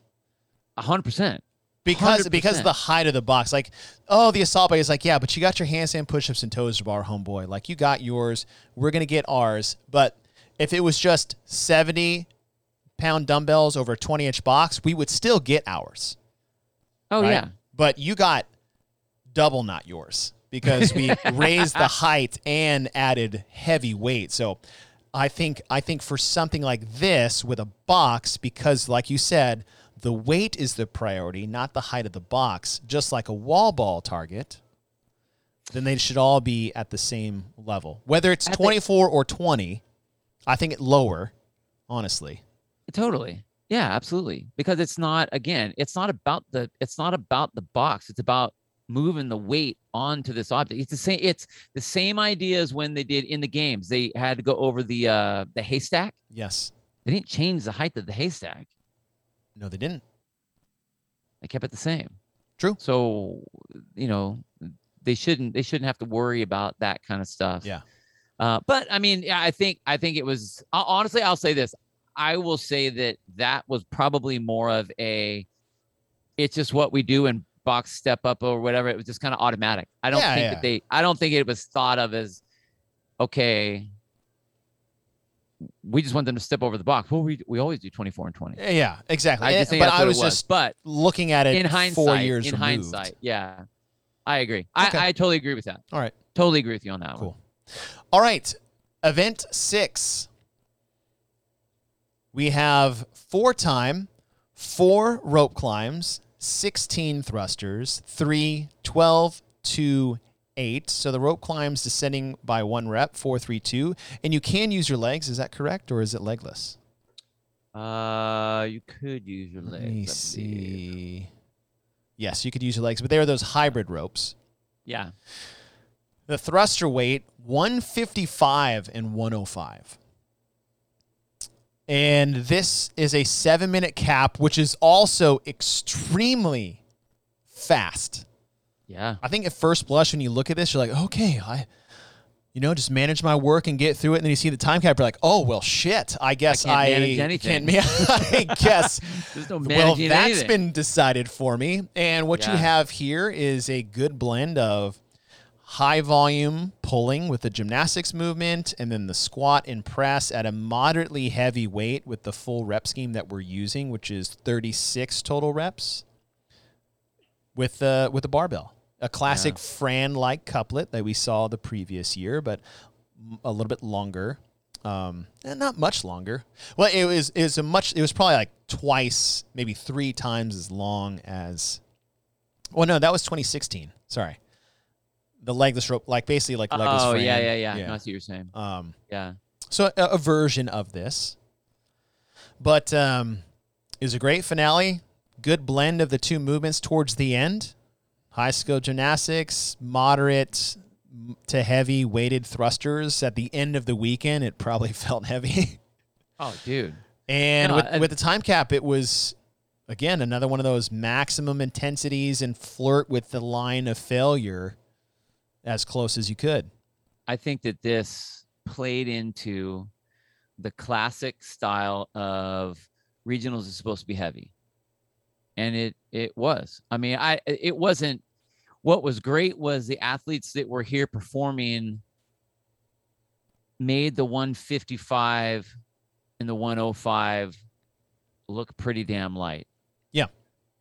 hundred percent. Because because of 100%. the height of the box. Like, oh, the assault bike is like, yeah, but you got your handstand push-ups and toes to bar, homeboy. Like you got yours. We're gonna get ours. But if it was just 70 pound dumbbells over a 20 inch box, we would still get ours. Oh right? yeah, But you got double not yours because we (laughs) raised the height and added heavy weight. So I think I think for something like this with a box, because like you said, the weight is the priority, not the height of the box, just like a wall ball target, then they should all be at the same level. Whether it's I think- 24 or 20, I think it lower, honestly. totally. Yeah, absolutely. Because it's not again, it's not about the it's not about the box. It's about moving the weight onto this object. It's the same. It's the same idea as when they did in the games. They had to go over the uh the haystack. Yes. They didn't change the height of the haystack. No, they didn't. They kept it the same. True. So, you know, they shouldn't they shouldn't have to worry about that kind of stuff. Yeah. Uh, but I mean, yeah, I think I think it was hon- honestly. I'll say this. I will say that that was probably more of a. It's just what we do in box step up or whatever. It was just kind of automatic. I don't Yeah, think yeah. that they. I don't think it was thought of as, okay. We just want them to step over the box. Well, we we always do twenty four and twenty. Yeah, exactly. I just think but I was was. just but looking at it in hindsight, four years in removed. hindsight, yeah, I agree. I, Okay. I totally agree with that. All right. Totally agree with you on that one. Cool. All right. Event six. We have four time, four rope climbs, 16 thrusters, three, 12, two, eight. So the rope climbs descending by one rep, four, three, two. And you can use your legs. Is that correct? Or is it legless? Uh, you could use your legs. Let me see. Yes, you could use your legs, but they are those hybrid ropes. Yeah. The thruster weight 155 and 105. And this is a seven minute cap, which is also extremely fast. Yeah. I think at first blush, when you look at this, you're like, okay, I, you know, just manage my work and get through it. And then you see the time cap, you're like, oh, well, shit. I guess I can't I, manage anything. can't ma- (laughs) I (laughs) guess no well, that's anything. been decided for me. And what you have here is a good blend of high volume pulling with the gymnastics movement and then the squat and press at a moderately heavy weight with the full rep scheme that we're using, which is 36 total reps with the with the barbell. A classic Fran like couplet that we saw the previous year, but a little bit longer. Um, and not much longer. Well, it was it was a much. It was probably like twice, maybe three times as long as. Well, no, that was 2016. Sorry, the legless rope, like basically like legless. oh Fran. yeah, yeah, yeah, No, I see what you're saying. Um, Yeah. so a, a version of this, but um, it was a great finale. Good blend of the two movements towards the end. High skill gymnastics, moderate to heavy weighted thrusters. At the end of the weekend, it probably (laughs) felt heavy. Oh, dude. And No, with, and- with the time cap, it was again another one of those maximum intensities and flirt with the line of failure as close as you could. I think that this played into the classic style of regionals is supposed to be heavy. And it it was. I mean, I it wasn't what was great was the athletes that were here performing made the 155 and the 105 look pretty damn light. Yeah.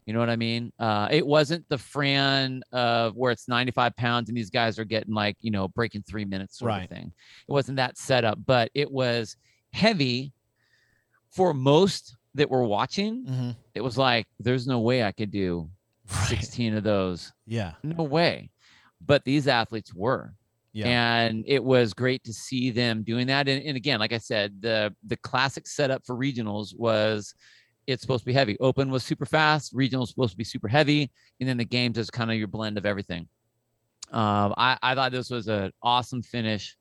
You know what I mean? Uh, it wasn't the Fran of where it's 95 pounds and these guys are getting like, you know, breaking three minutes sort Right. of thing. It wasn't that setup, but it was heavy for most that were watching. Mm-hmm. It was like, there's no way I could do Right. 16 of those. Yeah. No way. But these athletes were. Yeah. And it was great to see them doing that. And, and again, like I said, the the classic setup for regionals was it's supposed to be heavy. Open was super fast, regional was supposed to be super heavy, and then the games is kind of your blend of everything. Um, I, I thought this was an awesome finish.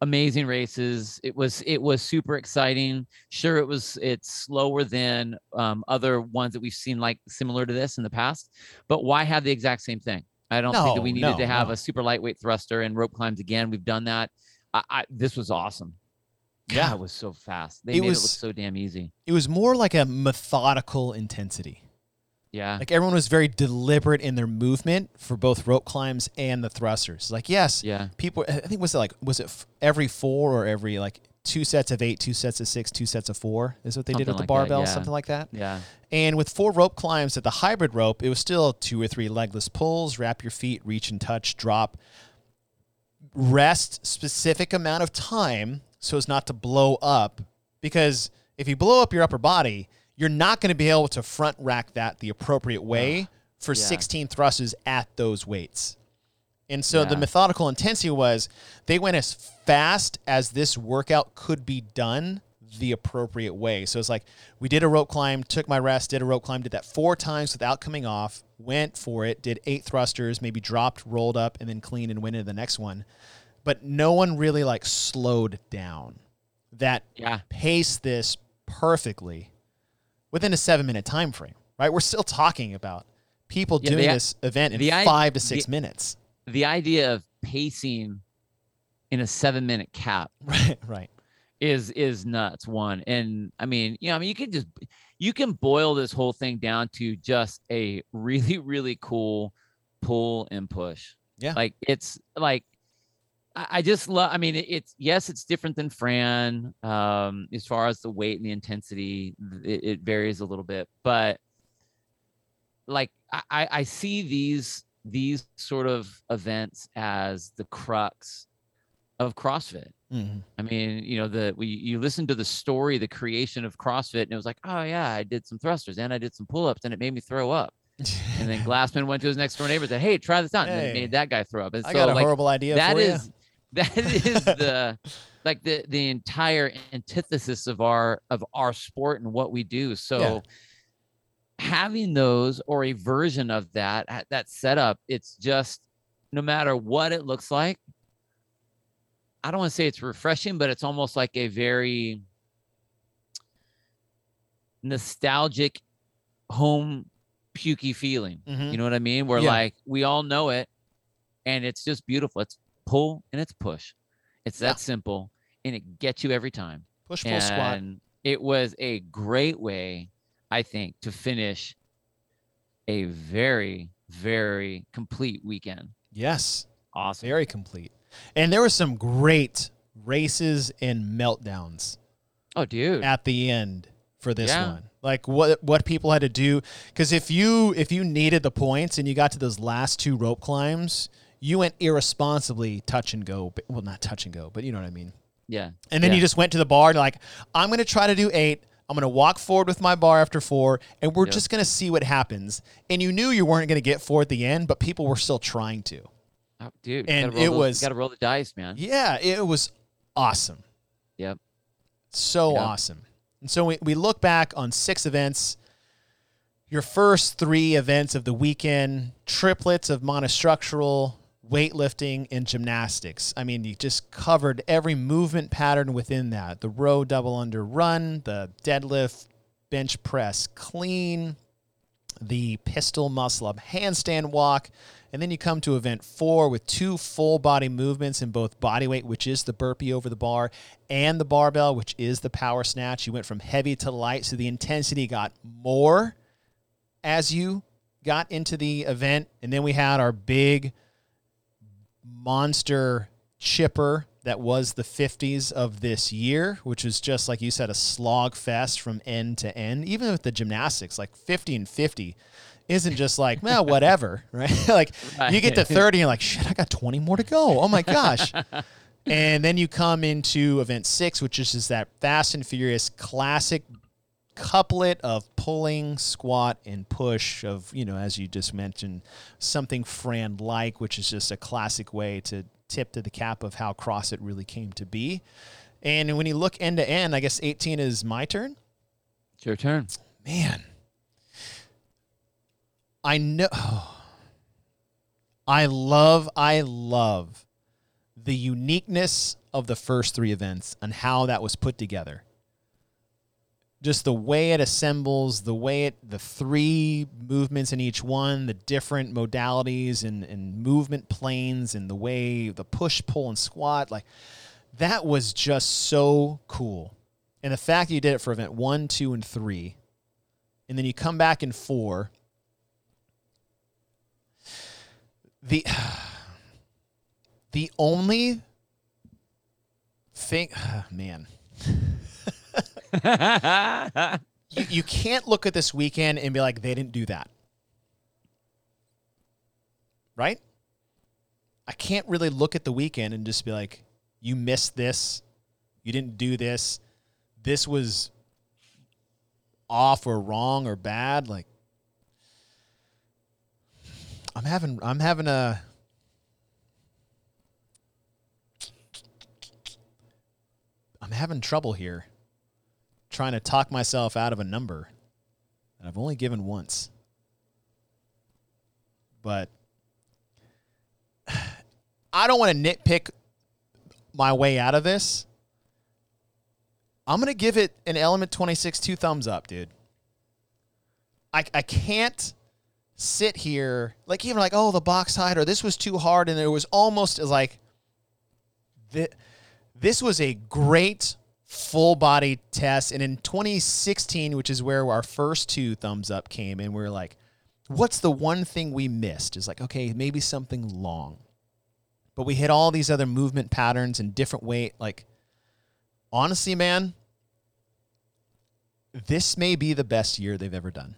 Amazing races. It was it was super exciting. Sure, it was it's slower than um, other ones that we've seen like similar to this in the past. But why have the exact same thing? I don't think that we needed no, to have no. a super lightweight thruster and rope climbs again. We've done that. I, I this was awesome. Yeah. God, it was so fast. They It made was- it look so damn easy. It was more like a methodical intensity. Yeah. Like everyone was very deliberate in their movement for both rope climbs and the thrusters. Like yes, Yeah. people. I think was it like was it f- every four or every like two sets of eight, two sets of six, two sets of four? Is what they did Something with the like that, barbell, yeah. something like that. Yeah. And with four rope climbs at the hybrid rope, it was still two or three legless pulls, wrap your feet, reach and touch, drop, rest specific amount of time so as not to blow up. Because if you blow up your upper body, you're not going to be able to front rack that the appropriate way for yeah. 16 thrusters at those weights. And so the methodical intensity was they went as fast as this workout could be done the appropriate way. So it's like we did a rope climb, took my rest, did a rope climb, did that four times without coming off, went for it, did eight thrusters, maybe dropped, rolled up, and then clean and went into the next one. But no one really like slowed down. That Yeah. paced this perfectly within a seven minute time frame. Right? We're still talking about people Yeah, doing the this event in the five to the- six minutes. The idea of pacing in a seven minute cap (laughs) Right, right. is is nuts one and i mean you know i mean you can just you can boil this whole thing down to just a (laughs) really really cool pull and push Yeah. like it's like i, just love i mean it's yes it's different than fran um as far as the weight and the intensity it, it varies a little bit but like I, I see these these sort of events as the crux of CrossFit. Mhm. I mean, you know, the we you listen to the story, the creation of CrossFit, and it was like, oh yeah, I did some thrusters and I did some pull-ups, and it made me throw up. And then (laughs) Glassman went to his next door neighbor and said, Hey, try this out. And then it made that guy throw up. And I so got a like horrible idea that for is (laughs) that is the like the the entire antithesis of our of our sport and what we do. So having those or a version of that that setup, it's just no matter what it looks like. I don't want to say it's refreshing, but it's almost like a very nostalgic home pukey feeling. you. Mhm. You know what I mean? Where Yeah. like we all know it and it's just beautiful. It's pull and it's push. It's that Yeah. simple and it gets you every time. Push pull squat. It was a great way, I think, to finish a very, very complete weekend. Yes. Awesome. Very complete. And there were some great races and meltdowns Oh, dude. at the end for this Yeah. one. Like what what people had to do cuz if you if you needed the points and you got to those last two rope climbs, you went irresponsibly touch and go. Well, not touch and go, but you know what I mean. Yeah. And then Yeah. you just went to the bar and like, I'm going to try to do eight. I'm going to walk forward with my bar after four, and we're Yep. just going to see what happens. And you knew you weren't going to get four at the end, but people were still trying to. Oh, dude, And it was- got to roll the dice, man. Yeah, it was awesome. Yep. So Yep. awesome. And so we, we look back on six events. Your first three events of the weekend, triplets of monostructural, weightlifting, and gymnastics. I mean, you just covered every movement pattern within that. The row double under run, the deadlift, bench press clean, the pistol muscle up handstand walk. And then you come to event four with two full body movements in both body weight, which is the burpee over the bar, and the barbell, which is the power snatch. You went from heavy to light, so the intensity got more as you got into the event. And then we had our big monster chipper that was the 50s of this year, which was just like you said, a slog fest from end to end. Even with the gymnastics, like 50 and 50 isn't just like, well, (laughs) whatever, right? (laughs) like you get to 30 and you're like, shit, I got 20 more to go. Oh my gosh. (laughs) and then you come into event six, which is just that fast and furious classic couplet of pulling, squat, and push of, you know, as you just mentioned, something Fran like, which is just a classic way to tip to the cap of how CrossFit really came to be. And when you look end to end, I guess 18 is my turn. It's your turn. Man. I know. (sighs) I love, I love the uniqueness of the first three events and how that was put together. Just the way it assembles, the way it, the three movements in each one, the different modalities and, and movement planes, and the way the push, pull, and squat. Like, that was just so cool. And the fact that you did it for event one, two, and three, and then you come back in four. The (sighs) the only thing, (sighs) man, (laughs) you, you can't look at this weekend and be like, they didn't do that. Right? I can't really look at the weekend and just be like, you missed this. You didn't do this. This was off or wrong or bad. Like, I'm having, I'm having a, I'm having trouble here trying to talk myself out of a number that I've only given once. But (sighs) I don't want to nitpick my way out of this. I'm going to give it an Element 26 two thumbs up, dude. I, I can't sit here like even like oh the box height or this was too hard and it was almost like th- this was a great full body test. And in 2016 which is where our first two thumbs up came and we are like what's the one thing we missed? Is like okay maybe something long. But we hit all these other movement patterns and different weight like honestly man this may be the best year they've ever done.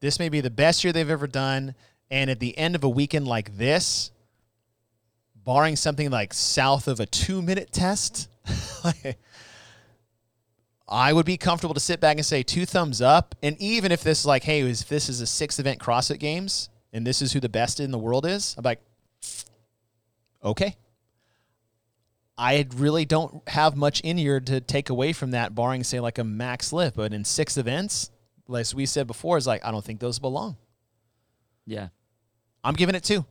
This may be the best year they've ever done. And at the end of a weekend like this, barring something like south of a two minute test, (laughs) I would be comfortable to sit back and say two thumbs up. And even if this is like, hey, if this is a six event CrossFit Games and this is who the best in the world is, I'm like, okay. I really don't have much in here to take away from that, barring say like a max lift. But in six events, as we said before, is like I don't think those belong. Yeah. I'm giving it two.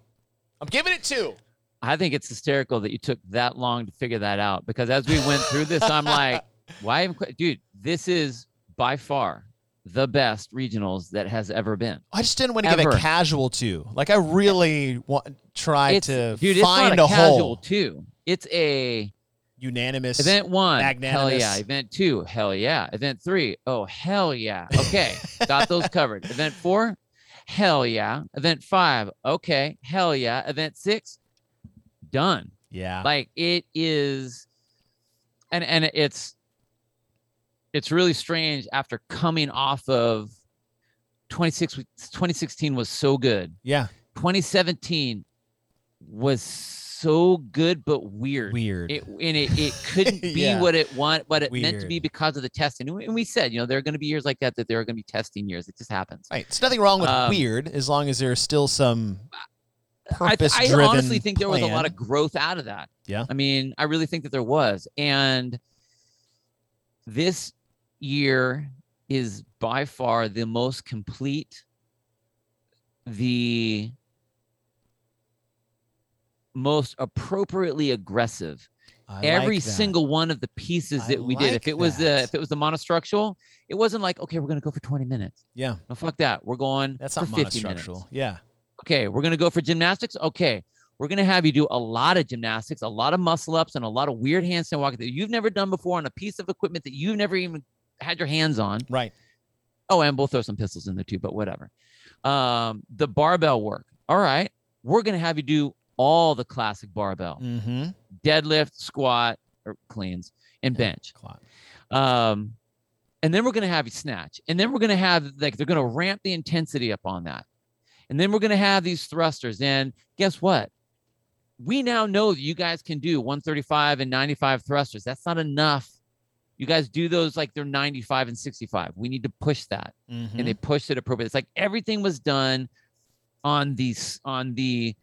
I'm giving it two. I think it's hysterical that you took that long to figure that out because as we went through this, I'm like, (laughs) why, que- dude? This is by far the best regionals that has ever been. I just didn't want to give Ever. a casual two. Like I really want try It's to dude, it's find not a, a, casual hole. too. It's a Unanimous. event one. Hell yeah. Event two. Hell yeah. Event three. Oh hell yeah. Okay, got those (laughs) covered. Event four. Hell yeah. Event five. Okay. Hell yeah. Event six. Done. Yeah. like it is and and it's it's really strange after coming off of 26 2016 was so good yeah. 2017 was so good but weird Weird. it and it, it couldn't (laughs) be Yeah. what it want what it meant to be because of the testing and we- said you know there are going to be years like that that there are going to be testing years it just happens right. It's nothing wrong with Um, weird as long as there's still some purpose I driven. honestly think there was a lot of growth out of that. Yeah. I mean, I really think that there was. And this year is by far the most complete, the most appropriately aggressive. I Every like single one of the pieces I that we did. If it was the if it was the monostructural, it wasn't like, okay, we're gonna go for 20 minutes. Yeah, No, fuck that. We're going that's for not 50 minutes. monostructural. Yeah. Okay, we're gonna go for gymnastics. Okay, we're gonna have you do a lot of gymnastics, a lot of muscle ups, and a lot of weird handstand walking that you've never done before on a piece of equipment that you've never even had your hands on. Right. Oh, and we'll throw some pistols in there too, but whatever. Um, the barbell work. All right, we're gonna have you do all the classic barbell, Mm-hmm. deadlift, squat, or cleans, and bench. Um, and then we're gonna have you snatch, and then we're gonna have like they're gonna ramp the intensity up on that, and then we're gonna have these thrusters. And guess what? We now know that you guys can do 135 and 95 thrusters. That's not enough. You guys do those like they're 95 and 65. We need to push that, Mhm. and they pushed it appropriately. It's like everything was done on these on the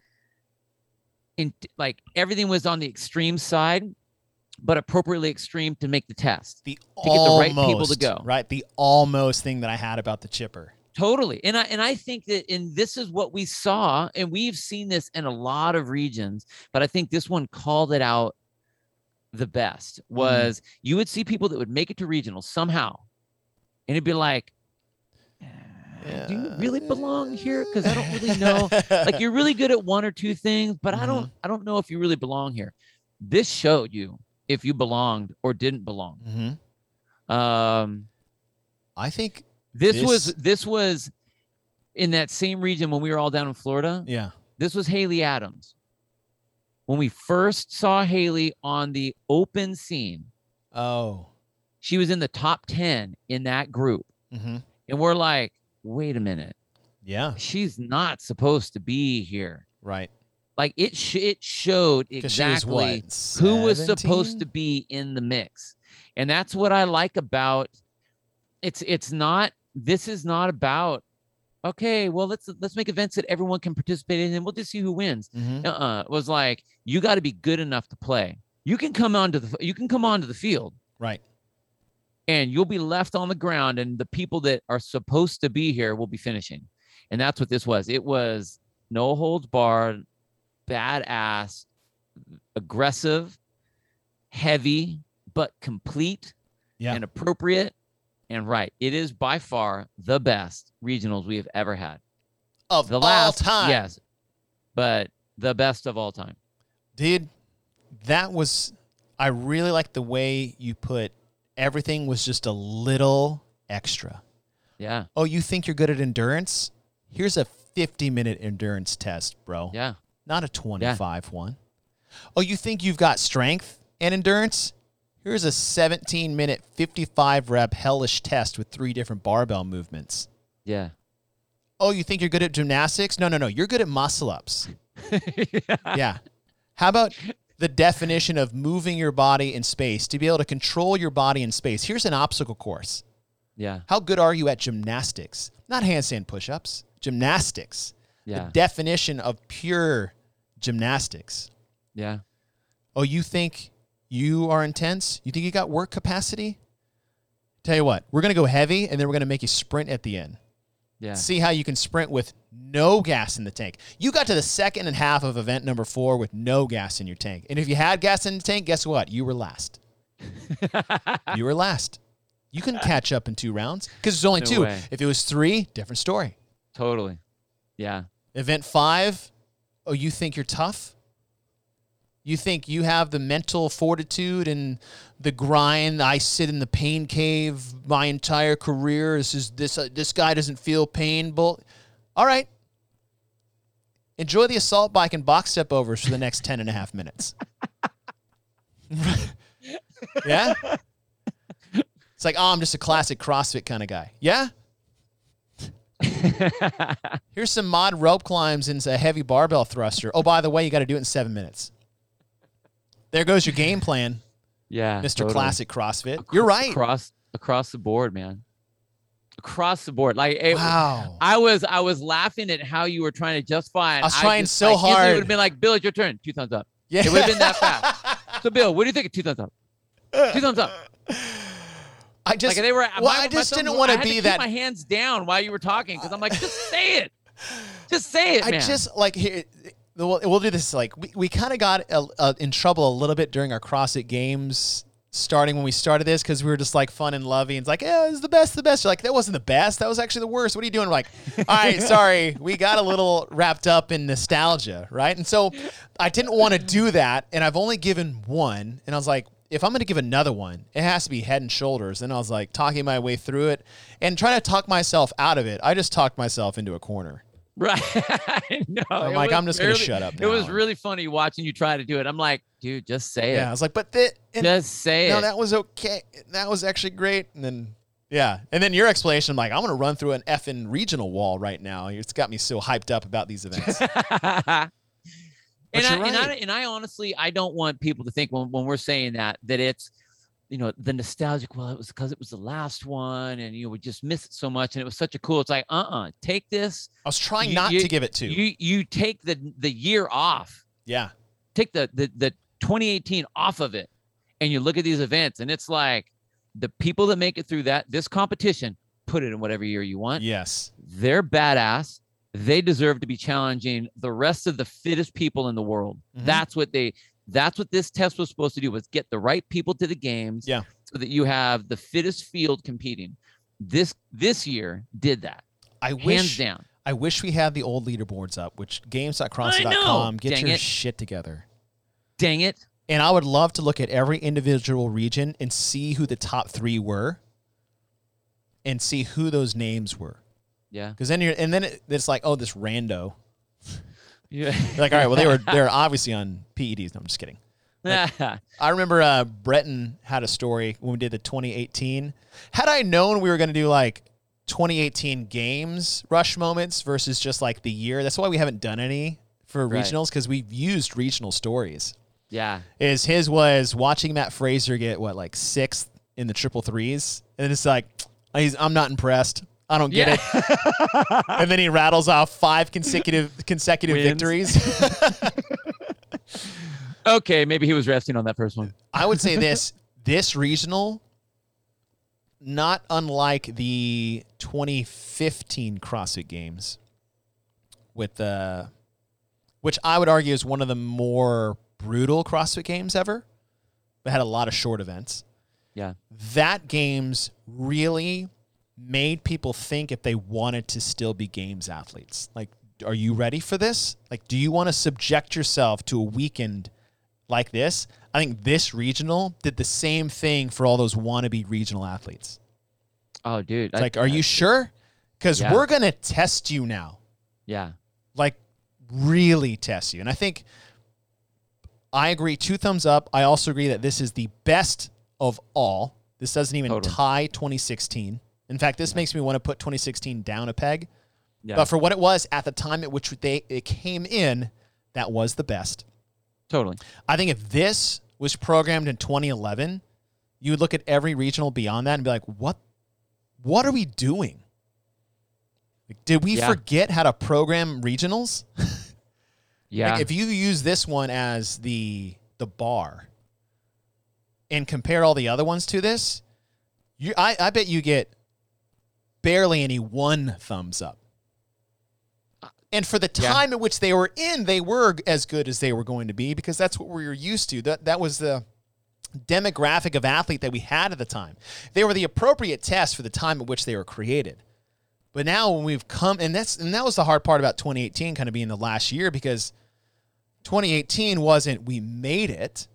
in like everything was on the extreme side, but appropriately extreme to make the test. the get the right people to go. Right. The almost thing that I had about the chipper. Totally. And I and I think that and this is what we saw, and we've seen this in a lot of regions, but I think this one called it out the best was you would see people that would make it to regional somehow. And it'd be like, "Uh, do you really belong here? Because I don't really know. like you're really good at one or two things, but I don't I don't know if you really belong here. This showed you if you belonged or didn't belong. hmm Um I think. This, was This- was in that same region when we were all down in Florida. Yeah. This was Haley Adams. When we first saw Haley on the open scene, Oh. she was in the top 10 in that group. hmm And we're like, wait a minute. Yeah. She's not supposed to be here. Right. Like it sh- it showed she was exactly what, who was supposed to be in the mix. And that's what I like about it's it's not this is not about okay, well let's let's make events that everyone can participate in and we'll just see who wins. Mhm. Uh-uh. It was like you got to be good enough to play. You can come onto the you can come onto the field Right. and you'll be left on the ground and the people that are supposed to be here will be finishing. And that's what this was. It was no holds barred, badass, aggressive, heavy, but complete Yeah. and appropriate and right. It is by far the best regionals we have ever had. Of The all last time. yes. But the best of all time. Dude, that was I really like the way you put everything was just a little extra. Yeah. Oh, you think you're good at endurance? Here's a 50 minute endurance test, bro. Yeah. Not a 25 one. Oh, you think you've got strength and endurance? Here's a 17 minute 55 rep hellish test with three different barbell movements. Yeah. Oh, you think you're good at gymnastics? No, no, no. You're good at muscle ups. (laughs) yeah. How about the definition of moving your body in space to be able to control your body in space? Here's an obstacle course. Yeah. How good are you at gymnastics? Not handstand push ups, gymnastics. Yeah. The definition of pure gymnastics. Yeah. Oh, you think you are intense? You think you got work capacity? Tell you what, we're going to go heavy and then we're going to make you sprint at the end. Yeah. See how you can sprint with no gas in the tank. You got to the second and half of event number four with no gas in your tank. And if you had gas in the tank, guess what? You were last. (laughs) you were last. You can catch up in two rounds because there's only No two. way. If it was three, different story. Totally. Yeah. Event five, oh, you think you're tough? You think you have the mental fortitude and the grind? I sit in the pain cave my entire career. This is this uh, this guy doesn't feel pain. Bull. All right. Enjoy the assault bike and box step overs for the next 10 and a half minutes. (laughs) yeah? It's like, oh, I'm just a classic CrossFit kind of guy. Yeah? (laughs) Here's some mod rope climbs and a heavy barbell thruster. Oh, by the way, you got to do it in seven minutes. There goes your game plan, yeah. Mr. totally. Classic CrossFit. You're right. Across across the board, man. across the board. Like it, wow. I was I was laughing at how you were trying to justify it. I was trying just, so like, hard. It would have been like, Bill, it's your turn. Two thumbs up. yeah. it would've been that fast. (laughs) So, Bill, what do you think? of Two thumbs up. Two thumbs up. I just like they were. well, my- I just didn't wanna be that- My hands down while you were talking because I'm like, just (laughs) say it. Just say it, I man. just like here. We'll, we'll do this. Like we, we kind of got uh, uh, in trouble a little bit during our CrossFit Games starting when we started this because we were just like fun and loving. It's like, yeah, it's the best, the best. You're like, that wasn't the best. That was actually the worst. What are you doing? We're like, (laughs) all right, sorry, we got a little wrapped up in nostalgia, right? And so I didn't want to do that, and I've only given one, and I was like. If I'm going to give another one, it has to be head and shoulders. And I was like talking my way through it and trying to talk myself out of it. I just talked myself into a corner. Right. (laughs) no, I'm like, I'm just gonna shut up It was really funny watching you try to do it. I'm like, dude, just say it. Yeah, I was like, but the, and Just say no, it. No, that was okay. That was actually great. And then, yeah, and then your explanation, I'm like, I'm gonna run through an effing regional wall right now. It's got me so hyped up about these (laughs) events. and, I, you're and, I, and I honestly, I don't want people to think when, when we're saying that that it's, you know, the nostalgic. Well, it was because it was the last one, and you would just miss it so much, and it was such a cool. It's like, uh, uh take this. I was trying You- not you- to give it to. You you take the the year off. yeah, Take the the the 2018 off of it, and you look at these events, and it's like the people that make it through that this competition, put it in whatever year you want. yes, They're badass. They deserve to be challenging the rest of the fittest people in the world. Mhm. That's what they that's what this test was supposed to do was get the right people to the games Yeah. so that you have the fittest field competing. This this year did that. I Hands wish. down. I wish we had the old leaderboards up. Which know. Get Dang your it. shit together. Dang it. And I would love to look at every individual region and see who the top three were, and see who those names were. Yeah. Because then you're, and then it, it's like, oh, this rando. Yeah. You're like, all right, well, they were (laughs) they're obviously on PEDs. No, I'm just kidding. I remember uh, Breton had a story when we did the 2018. Had I known we were going to do like 2018 games rush moments versus just like the year, that's why we haven't done any for Right. regionals because we've used regional stories. yeah. Is his was watching Matt Fraser get what like sixth in the triple threes, and it's like he's I'm not impressed. I don't get Yeah. it. (laughs) And then he rattles off five consecutive consecutive Wins. victories. (laughs) okay, maybe he was resting on that first one. I would say this (laughs) this regional, not unlike the 2015 CrossFit Games, with the, which I would argue is one of the more brutal CrossFit Games ever, but had a lot of short events. Yeah. That games really made people think if they wanted to still be games athletes. Like, are you ready for this? Like, do you want to subject yourself to a weekend like this? I think this regional did the same thing for all those wannabe regional athletes. Oh, dude. I- like, are you sure? Because Yeah. we're gonna test you now, Yeah. like really test you. And I think I agree. Two thumbs up. I also agree that this is the best of all. This doesn't even Totally. tie 2016. In fact, this makes me want to put 2016 down a peg. Yeah. But for what it was at the time at which they it came in, that was the best. totally. I think if this was programmed in 2011, you would look at every regional beyond that and be like, "What? What are we doing? Like, did we Yeah. forget how to program regionals? (laughs) Yeah. Like, if you use this one as the the bar and compare all the other ones to this, you I, I bet you get barely any one thumbs up. And for the Yeah. time at which they were in, they were as good as they were going to be because that's what we were used to. That that was the demographic of athlete that we had at the time. They were the appropriate test for the time at which they were created. But now when we've come and that's and that was the hard part about 2018 kind of being the last year because 2018 wasn't we made it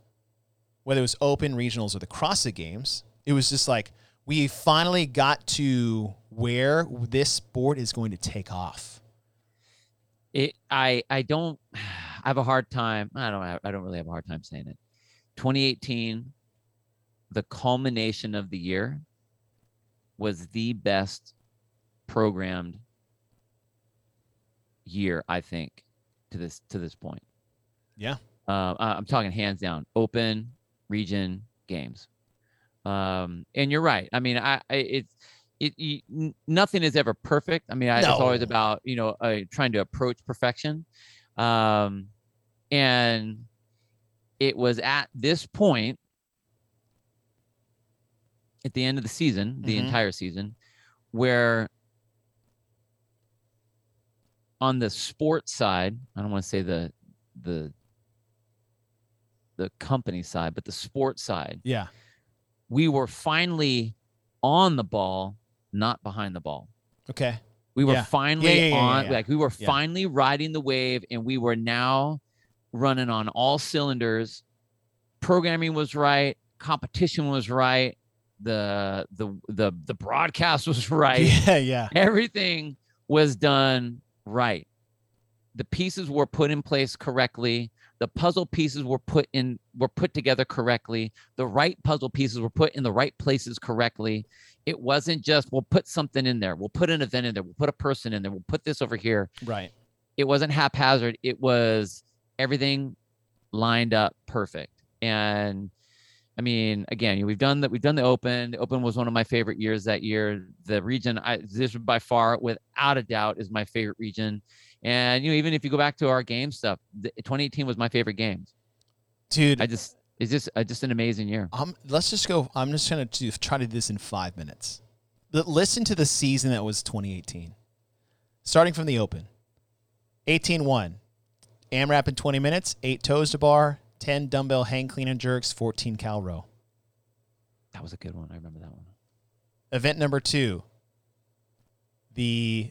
whether it was open regionals or the CrossFit games. It was just like we finally got to where this sport is going to take off. it i i don't (sighs) i have a hard time i don't i don't really have a hard time saying it 2018 the culmination of the year was the best programmed year i think to this to this point Yeah. uh, i'm talking hands down open region games um and you're right i mean i, I it's it, you, nothing is ever perfect. I mean, I, it's always about you know uh, trying to approach perfection, um, and it was at this point at the end of the season, the Mhm. entire season, where on the sports side, I don't want to say the the the company side, but the sports side, Yeah. we were finally on the ball, not behind the ball. Okay. We were Yeah. finally yeah, on, like we were finally riding the wave, and we were now running on all cylinders. Programming was right, competition was right, the the the the broadcast (laughs) was right, Yeah. Yeah. everything was done right. The pieces were put in place correctly. The puzzle pieces were put in were put together correctly. The right puzzle pieces were put in the right places correctly. It wasn't just we'll put something in there. We'll put an event in there. We'll put a person in there. We'll put this over here. Right. It wasn't haphazard. It was everything lined up perfect. And I mean, again, we've done that. We've done the Open. The Open was one of my favorite years that year. The region, I, this by far, without a doubt, is my favorite region. And you know, even if you go back to our game stuff, the, 2018 was my favorite games. Dude, I just, it's just, uh, just an amazing year. Um, let's just go. I'm just gonna do, try to do this in five minutes. L- Listen to the season that was 2018, starting from the open. 18-1, AMRAP in 20 minutes, eight toes to bar, 10 dumbbell hang clean and jerks, 14 cal row. That was a good one. I remember that one. Event number two, the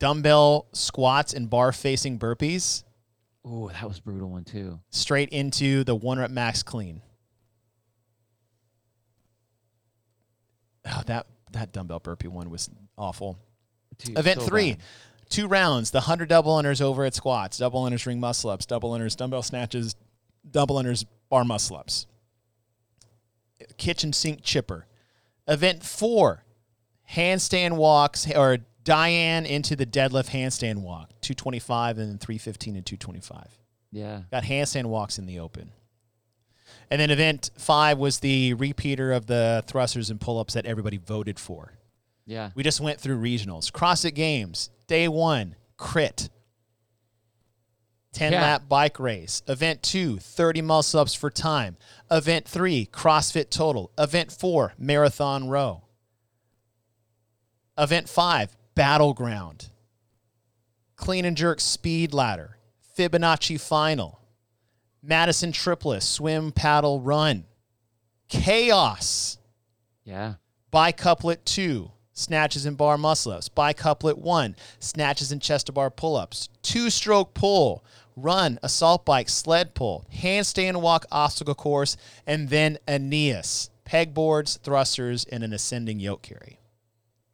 dumbbell squats and bar facing burpees Oh, that was a brutal one too. straight into the one rep max clean. Oh, that that dumbbell burpee one was awful. Dude, Event so three, bad. two rounds, the hundred double unders overhead squats, double unders ring muscle ups, double unders dumbbell snatches, double unders bar muscle ups. Kitchen sink chipper. Event four, handstand walks or Diane into the deadlift handstand walk, 225 and then 315 and 225. Yeah. Got handstand walks in the open. And then event five was the repeater of the thrusters and pull ups that everybody voted for. Yeah. We just went through regionals. CrossFit Games, day one, crit. 10 Yeah. lap bike race. Event two, 30 muscle ups for time. Event three, CrossFit total. Event four, marathon row. Event five, battleground. Clean and jerk speed ladder. Fibonacci final. Madison triplets, swim, paddle, run. Chaos Yeah. bicouplet two, snatches and bar muscle ups. Bicouplet one, snatches and chest to bar pull ups. Two stroke pull, run, assault bike, sled pull, handstand walk, obstacle course, and then Aeneas, pegboards, thrusters, and an ascending yoke carry.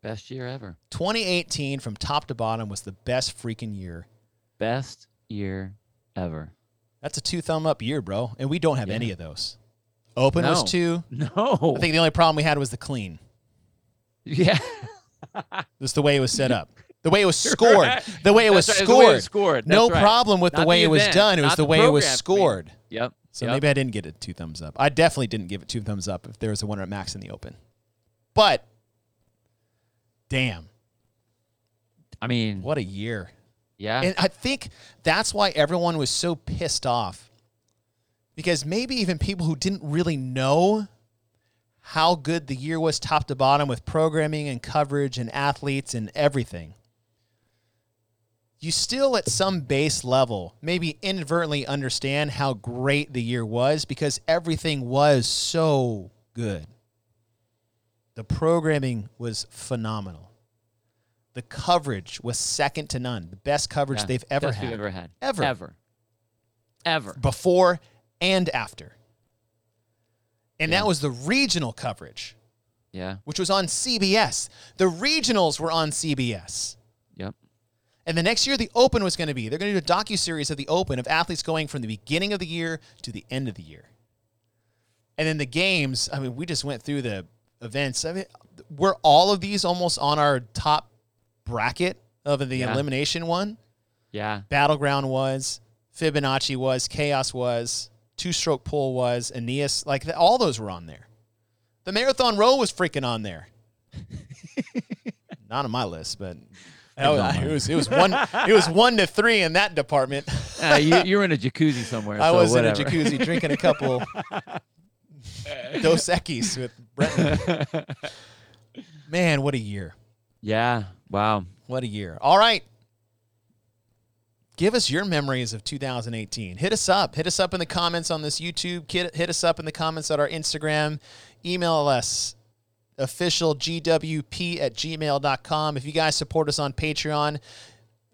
Best year ever. 2018 from top to bottom was the best freaking year. Best year ever. That's a two thumb up year, bro. And we don't have Yeah. any of those. Open was two. No. I think the only problem we had was the clean. yeah. (laughs) Just the way it was set up. The way it was (laughs) scored. Right. The way it was That's right, it's the scored. scored. no right. problem with the way the it was done. It was the the way it was scored. Yep. So yep. maybe I didn't get it two thumbs up. I definitely didn't give it two thumbs up if there was a winner at max in the open. But damn, I mean, what a year. yeah. And I think that's why everyone was so pissed off. Because maybe even people who didn't really know how good the year was top to bottom with programming and coverage and athletes and everything. You still, at some base level, maybe inadvertently understand how great the year was because everything was so good. The programming was phenomenal. The coverage was second to none. The best coverage Yeah. they've ever Best had. ever had. Ever. Ever. Ever. before and after. And Yeah. that was the regional coverage, Yeah. which was on CBS. The regionals were on CBS. Yep. And the next year, the Open was going to be. They're going to do a docu series of the Open of athletes going from the beginning of the year to the end of the year. And then the games. I mean, we just went through the events. I mean, were all of these almost on our top bracket of the Yeah. elimination one? Yeah. Battleground was, Fibonacci was, Chaos was, Two Stroke Pull was, Aeneas. Like th- all those were on there. The Marathon Row was freaking on there. (laughs) Not on my list, but oh, it was it was one it was one to three in that department. Uh, you, you're in a jacuzzi somewhere. (laughs) I so was whatever. in a jacuzzi drinking a couple (laughs) (laughs) Dos Equis with Brenton. (laughs) Man, what a year! Yeah. Wow. What a year! All right, give us your memories of 2018. Hit us up. Hit us up in the comments on this YouTube. Hit, hit us up in the comments on our Instagram. Email us official gwp at gmail.com. If you guys support us on Patreon,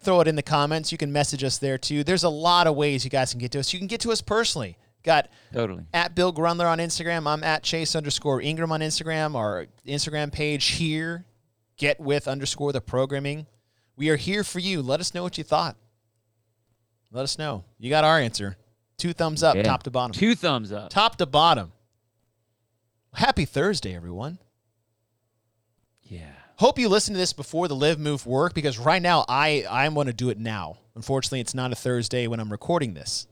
throw it in the comments. You can message us there too. There's a lot of ways you guys can get to us. You can get to us personally. Got Totally. at Bill Grundler on Instagram. I'm at Chase underscore Ingram on Instagram. Our Instagram page here, get with underscore the programming. We are here for you. Let us know what you thought. Let us know. You got our answer. Two thumbs up, Yeah. top to bottom. Two thumbs up. Top to bottom. Happy Thursday, everyone. Yeah. Hope you listen to this before the live move work because right now I I'm going to do it now. Unfortunately, it's not a Thursday when I'm recording this.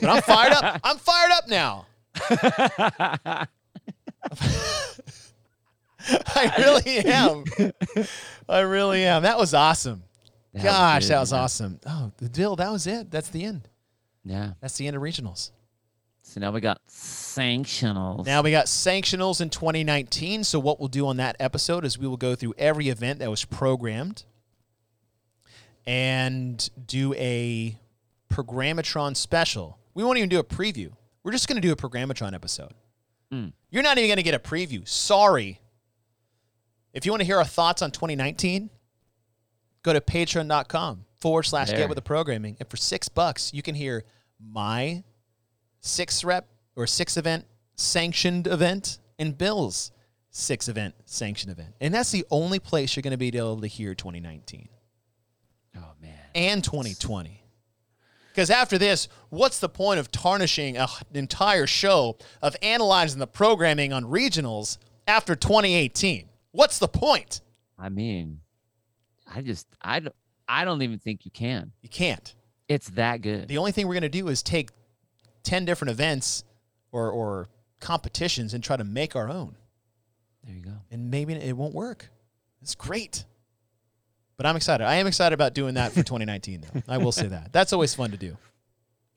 But I'm fired up. I'm fired up now. (laughs) I really am. I really am. That was awesome. That was Gosh, good, that was awesome. Oh, the deal. that was it. That's the end. Yeah. That's the end of regionals. So now we got sanctionals. Now we got sanctionals in 2019. So what we'll do on that episode is we will go through every event that was programmed and do a programmatron special. We won't even do a preview. We're just going to do a programmatron episode. Mm. You're not even going to get a preview. Sorry. If you want to hear our thoughts on 2019, go to patreon.com forward slash There. get with the programming. And for six bucks, you can hear my six rep or six event sanctioned event and Bill's six event sanctioned event. And that's the only place you're going to be able to hear 2019 oh man. and 2020. Because after this, what's the point of tarnishing an entire show of analyzing the programming on regionals after 2018? What's the point? I mean, I just I don't I don't even think you can. You can't. It's that good. The only thing we're going to do is take 10 different events or, or competitions and try to make our own. There you go. And maybe it won't work. It's great. But I'm excited. I am excited about doing that for 2019, though. I will say that. That's always fun to do.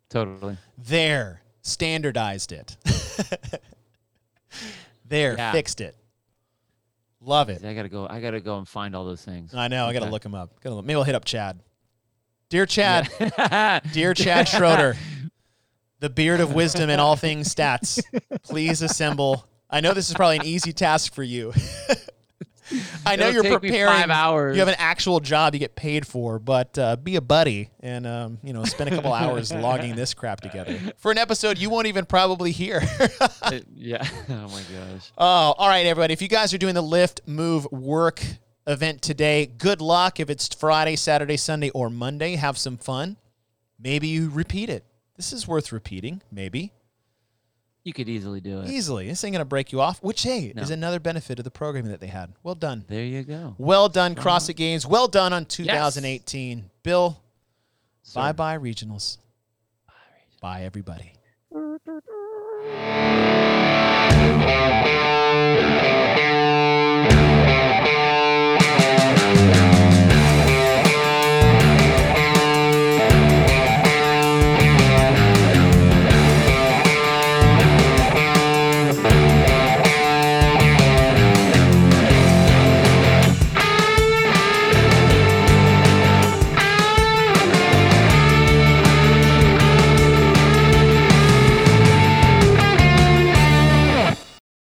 Totally. There, standardized it. (laughs) there, Yeah. fixed it. Love it. I gotta go. I gotta go and find all those things. I know. I got to Okay. look him up. Gotta look, maybe I'll hit up Chad. Dear Chad, Yeah. (laughs) dear Chad Schroeder, (laughs) the beard of wisdom in all things stats, please assemble. I know this is probably an easy task for you. I know It'll you're preparing. five hours. You have an actual job you get paid for, but uh, be a buddy and um, you know spend a couple (laughs) hours logging this crap together for an episode you won't even probably hear. (laughs) Uh, yeah. (laughs) Oh my gosh. Oh, all right, everybody. If you guys are doing the lift, move, work event today, good luck. If it's Friday, Saturday, Sunday, or Monday, have some fun. Maybe you repeat it. This is worth repeating, maybe. You could easily do it. Easily. This ain't going to break you off, which, hey, No. is another benefit of the programming that they had. Well done. There you go. Well done, CrossFit Games. Well done on 2018. Bill, bye bye, regionals. Bye, everybody.